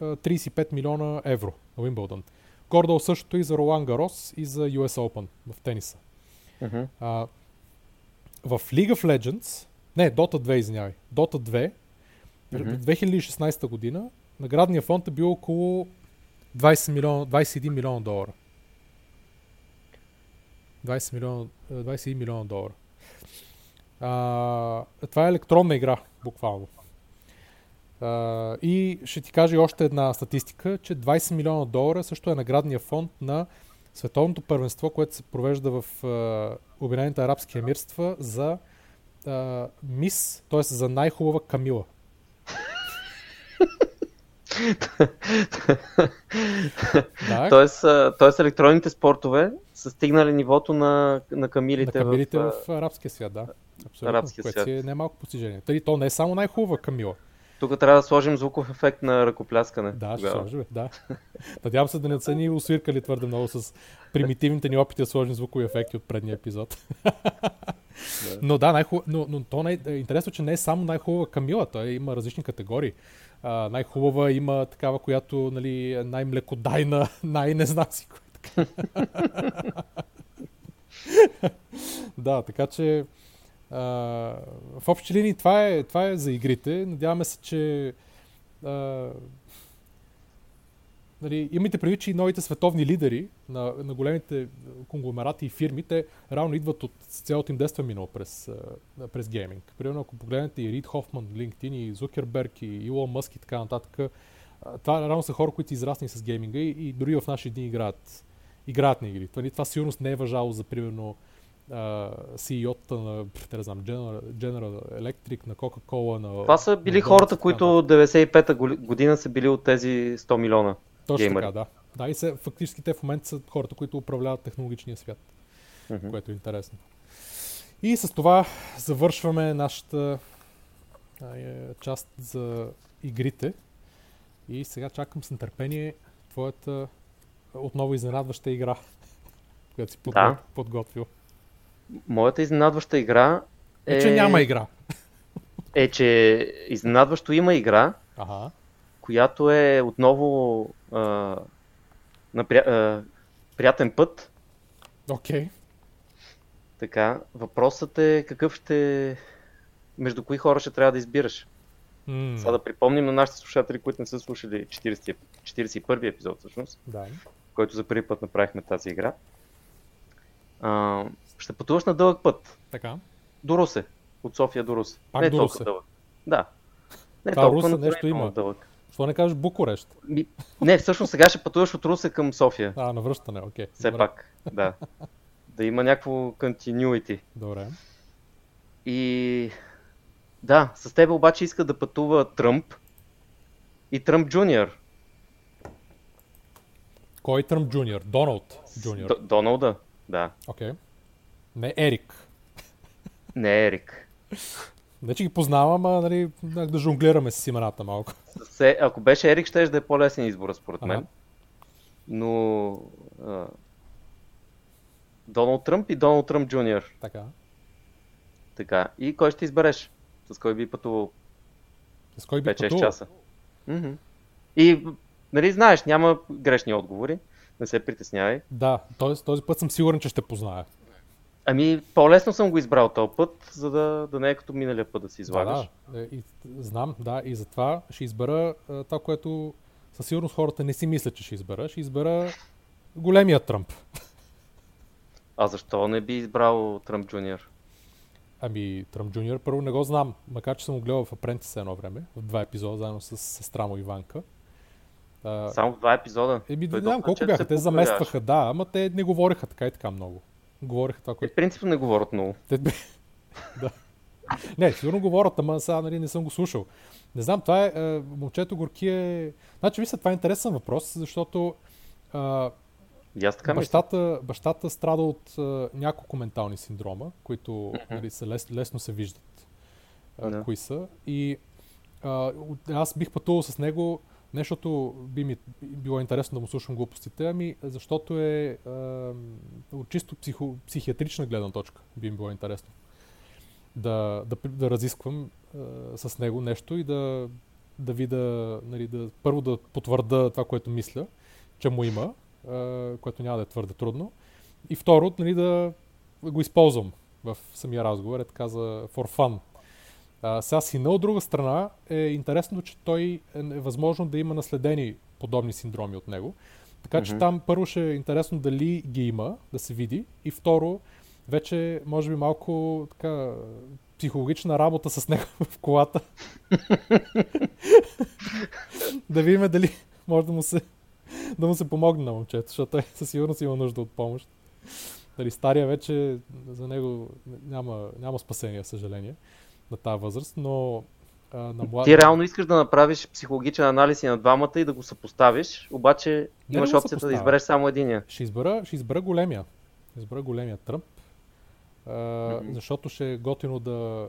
35 милиона евро на Уимбълдън. Гордо същото и за Ролан Гарос и за US Open в тениса. Uh-huh. А, в League of Legends, не, Dota 2, извинявай, Dota 2, uh-huh. 2016 година наградният фонд е бил около 20 милиона, 21 милиона долара. 20 милиона, 21 милиона долара. А, това е електронна игра, буквално. А, и ще ти кажа още една статистика, че 20 милиона долара също е наградния фонд на световното първенство, което се провежда в а, Обединените арабски емирства за а, мис, т.е. за най-хубава камила. тоест електронните спортове са стигнали нивото на, на камилите, на камилите в, в арабския свят, да. Абсолютно, арабския което свят. си е немалко постижение. Тъй, то не е само най-хубава Камила. Тук трябва да сложим звуков ефект на ръкопляскане. Да, ще сложим, да. Надявам се да не са ни усвиркали твърде много с примитивните ни опити да сложим звукови ефекти от предния епизод. Да. Но да, но, но то не е интересно, че не е само най-хубава Камила, той има различни категории. А, най-хубава има такава, която нали, е най-млекодайна, най-не знам си да, така че в общи линии това е, това е за игрите. Надяваме се, че а, нали, имайте предвид, че и новите световни лидери на, на големите конгломерати и фирми, те равно идват от цялото им детство минало през, през гейминг. Примерно, ако погледнете и Рид Хофман, LinkedIn, и Зукерберг, и Илон Мъск и така нататък, това равно са хора, които са израсни с гейминга и, и дори в наши дни играят, играят на игри. Това, това сигурно не е въжало за, примерно, CEO-та на, не знам, General, General Electric, на Coca-Cola, на... Това са били на хората, които 95-та година са били от тези 100 милиона. Точно геймери. така, да. Да, и се, фактически те в момента са хората, които управляват технологичния свят, Мгм. което е интересно. И с това завършваме нашата е, част за игрите. И сега чакам с нетърпение твоята отново изненадваща игра, която си подго... Да. подготвил. Моята изненадваща игра Е... е, Че няма игра. е, че изненадващо има игра, Ага. която е отново а, на пря... а, приятен път. Окей. Така, въпросът е какъв ще... Между кои хора ще трябва да избираш. М, Сега да припомним на нашите слушатели, които не са слушали 40, 41 епизод всъщност, Да. който за първи път направихме тази игра. А, ще пътуваш на дълъг път. Така. До Русе. От София до Русе. Пак не е до толкова Русе? дълъг. Да. Не е Това толкова, Русе нещо не има. Дълъг. Що не кажеш Букурещ? Ми, не, всъщност сега ще пътуваш от Русе към София. А, навръщане, окей. Все Добре. пак, да. Да има някакво continuity. Добре. И да, с тебе обаче иска да пътува Тръмп и Тръмп Джуниор. Кой е Тръмп Джуниор? Доналд Джуниор. Доналда, да. Окей. Не Ерик. Не Ерик. Не, че ги познавам, а нали, да жонглираме с имената малко. Се, ако беше Ерик, ще да е по-лесен избор, според мен. Ага. Но а, Доналд Тръмп и Доналд Тръмп Джуниор. Така. Така. И кой ще избереш? С кой би пътувал С кой би 5-6 пътувал? часа? Мгм. И, нали, знаеш, няма грешни отговори. Не се притеснявай. Да, този, този път съм сигурен, че ще позная. Ами, по-лесно съм го избрал този път, за да, да не е като миналия път да си излагаш. Да, да. Е, И, знам, да, и затова ще избера а, това, което със сигурност хората не си мислят, че ще избера. Ще избера големия Тръмп. А защо не би избрал Тръмп Джуниор? Ами, Тръмп Джуниор първо не го знам, макар че съм го гледал в Apprentice едно време, в два епизода, заедно с сестра му Иванка. Само в два епизода. Еми, не знам колко често бяха. Те заместваха, да, ама те не говореха така и така много. Говореха това, което... принципно не говорят много. Да. Не, сигурно говорят, ама сега нали, не съм го слушал. Не знам, това е... е момчето Горки е... Значи, вижте, това е интересен въпрос, защото а, така мисля. бащата, бащата страда от а, няколко ментални синдрома, които нали, са лес, лесно се виждат а, Да. кои са. И а, аз бих пътувал с него, не защото би ми било интересно да му слушам глупостите, ами защото е а, от чисто психо, психиатрична гледна точка би ми било интересно. Да, да, да разисквам а, с него нещо и да, да видя, нали, да, първо да потвърда това, което мисля, че му има, а, което няма да е твърде трудно. И второ, нали, да го използвам в самия разговор, е така за for fun. А, сега сина от друга страна е интересно, че той е, е възможно да има наследени подобни синдроми от него. Така че Мгм. там първо ще е интересно дали ги има, да се види. И второ, вече може би малко така психологична работа с него в колата. да видим дали може да му се, да му се помогне на момчето, защото той със сигурност има нужда от помощ. Дали стария вече за него няма, няма спасение, съжаление, на тази възраст, но а, на млад... Ти реално искаш да направиш психологичен анализ и на двамата и да го съпоставиш, обаче Не имаш го опцията да избереш само единия. Ще избера, ще избера големия. Ще избера големия Тръмп, а, защото ще е готино да,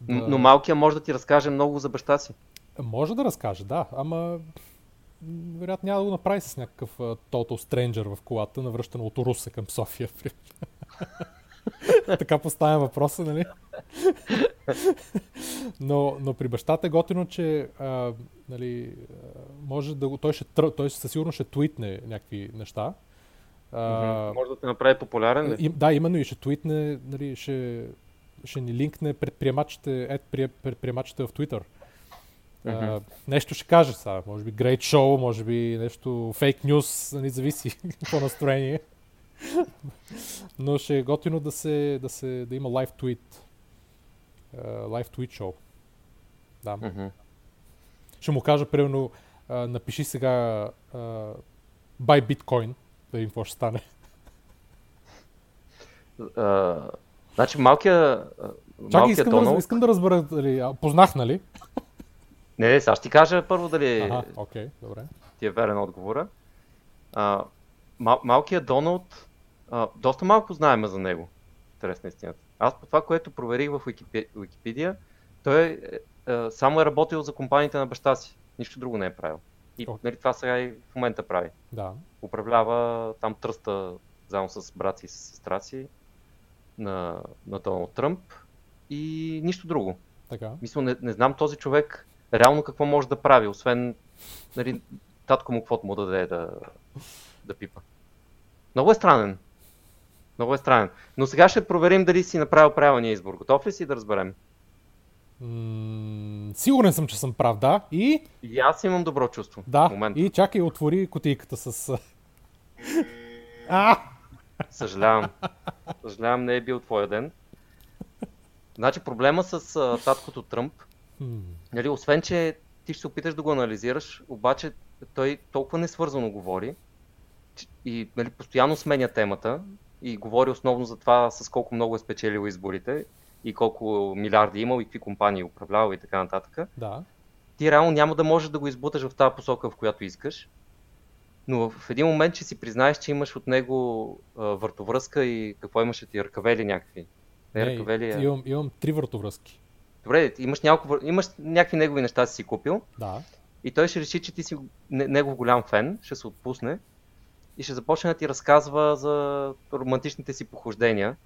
да... Но малкият може да ти разкаже много за баща си. Може да разкаже, да, ама вероятно няма да го направи с някакъв а, total stranger в колата, навръщано от Русе към София. така поставям въпроса, нали? но, но при бащата е готино, че а, нали, може да го, той, ще, той със сигурност ще твитне някакви неща. А. Може да те направи популярен ли? и, да, именно и ще твитне, нали, ще, ще ни линкне предприемачите, ед, прие- предприемачите в Twitter. Мгм. А, нещо ще каже сега, може би great show, може би нещо фейк нюс, нали, зависи по настроение. Но ще е готино да, се, да, се, да има лайв твит. Лайв твит шоу. Да. Мгм. Ще му кажа, примерно, а, напиши сега а, buy биткоин, да видим какво ще стане. А, Значи малкия, Чакай, искам, да, раз- Доналд... искам да разбера, дали, а, познах, нали? Не, не, сега ще ти кажа първо дали Ага, окей, добре. ти е верен отговора. А, мал, малкият Доналд, а, доста малко знаем за него. Интересна истината. Аз по това, което проверих в Википедия, той е, е, само е работил за компаниите на баща си. Нищо друго не е правил. И нали, това сега и в момента прави. Да. Управлява там тръста заедно с брат си и с сестра си на, на Доналд Тръмп и нищо друго. Така. Мисля, не, не знам този човек реално какво може да прави, освен нали, татко му каквото му да даде да, да пипа. Много е странен. Много е странен. Но сега ще проверим дали си направил правилния избор. Готов ли си да разберем? М- сигурен съм, че съм прав, да. И... И аз имам добро чувство. Да. В момента. И чакай, отвори котийката с... а! Съжалявам. Съжалявам, не е бил твоя ден. Значи проблема с а, таткото Тръмп, нали, освен, че ти ще се опиташ да го анализираш, обаче той толкова несвързано говори и нали, постоянно сменя темата и говори основно за това с колко много е спечелил изборите и колко милиарди е имал и какви компании е управлявал и така нататък. Да. Ти реално няма да можеш да го избуташ в тази посока, в която искаш. Но в един момент, че си признаеш, че имаш от него а, въртовръзка и какво имаше ти, ръкавели някакви. Не, не ръкавели, а... имам, имам три въртовръзки. Добре, имаш, няколко, имаш някакви негови неща си купил. Да. И той ще реши, че ти си негов голям фен, ще се отпусне и ще започне да ти разказва за романтичните си похождения,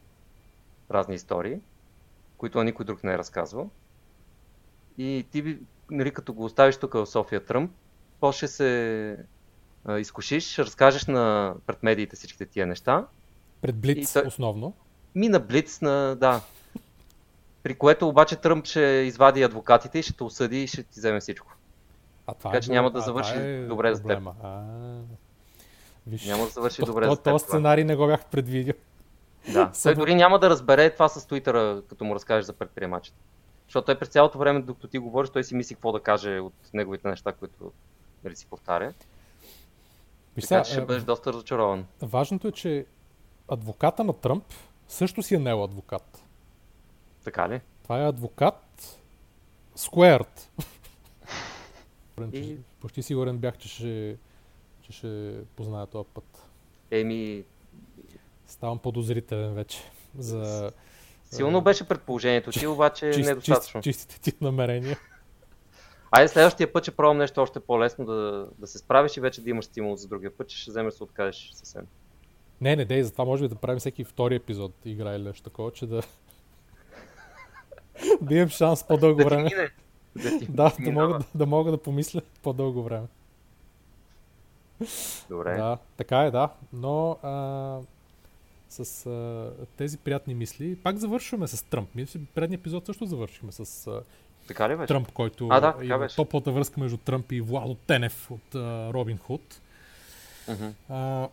разни истории, които никой друг не е разказвал. И ти, нали, като го оставиш тук в София Тръмп, после се а, изкушиш, ще разкажеш на, пред медиите всичките тия неща. Пред Блиц той... основно. Ми на Блиц, на, да. При което обаче Тръмп ще извади адвокатите и ще те осъди и ще ти вземе всичко. А това така е че няма да завърши е добре проблема. за теб. А, виж, няма да завърши то, добре то, за теб. Този сценарий не го бях предвидил. Да, той дори няма да разбере това с Твитъра, като му разкажеш за предприемачите. Защото той през цялото време, докато ти говориш, той си мисли какво да каже от неговите неща, които нали, си повтаря. Виж, така, ще е, бъдеш доста разочарован. Важното е, че адвоката на Тръмп също си е нел адвокат. Така ли? Това е адвокат Squared. И... Почти сигурен бях, че ще, че ще позная този път. Еми... Ставам подозрителен вече. За... Силно беше предположението ти, обаче чист, недостатъчно. Чист, чистите ти намерения. Айде следващия път ще пробвам нещо още по-лесно да, да се справиш и вече да имаш стимул за другия път, че ще вземеш да се откажеш съвсем. Не, не, дей, затова може би да правим всеки втори епизод игра или нещо такова, че да... да имам шанс по-дълго време. Да, да, да, мога, да, да мога да помисля по-дълго време. Добре. Да, така е, да. Но а, с а, тези приятни мисли, пак завършваме с Тръмп. Мисля, предния епизод също завършихме с а, така ли беше? Тръмп, който а, да, има беше. топлата връзка между Тръмп и Владо Тенев от а, Робин Худ. Uh-huh. А,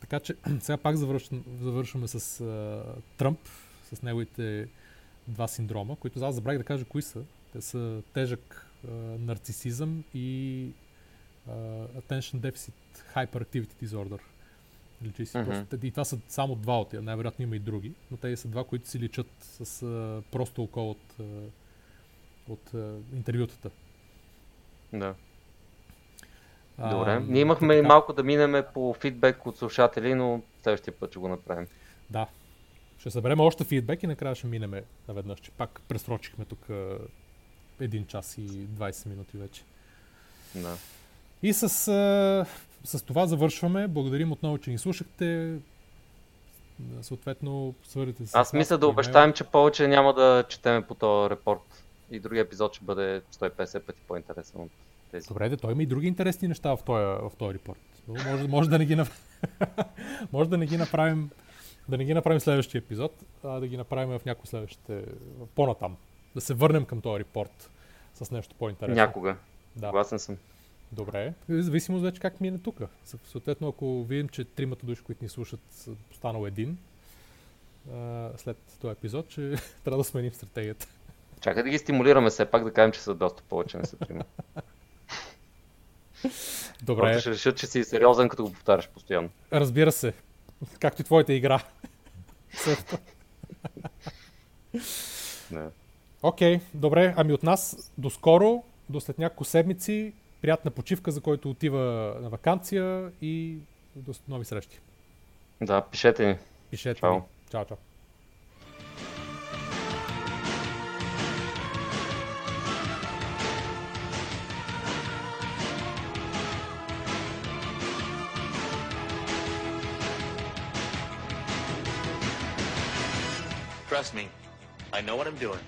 така че сега пак завършваме с а, Тръмп, с неговите два синдрома, които аз забравих да кажа кои са. Те са тежък а, нарцисизъм и а, Attention Deficit Hyperactivity Disorder. Личи си. Мгм. И това са само два от тях. Най-вероятно има и други, но те са два, които си личат с а, просто око от, а, от а, интервютата. Да. А, Добре. Ние имахме така. малко да минеме по фидбек от слушатели, но следващия път ще го направим. Да. Ще съберем още фидбек и накрая ще минеме наведнъж, че пак пресрочихме тук а, един час и 20 минути вече. Да. И с, с това завършваме. Благодарим отново, че ни слушахте. Съответно, свързите се. Аз мисля да обещаем, че повече няма да четеме по този репорт. И другия епизод ще бъде 150 пъти по-интересен от тези. Добре, де, той има и други интересни неща в този, в този репорт. Може, може, да не ги, нап- може да не ги направим да не ги направим следващия епизод, а да ги направим в някои следващите по-натам. Да се върнем към този репорт с нещо по-интересно. Някога. Да. Съгласен съм. Добре. В зависимост вече как мине тук. Съответно, ако видим, че тримата души, които ни слушат, са останал един а, след този епизод, че трябва да сменим стратегията. Чакай да ги стимулираме все пак да кажем, че са доста повече, не са трима. Добре, Просто ще решат, че си сериозен, като го повтаряш постоянно. разбира се. Както и твоята игра. Окей, добре. Ами от нас до скоро, до след няколко седмици. Приятна почивка, за който отива на вакансия и до нови срещи. Да, пишете ни. Пишете Чао. Ми. Чао, чао. Trust me, I know what I'm doing.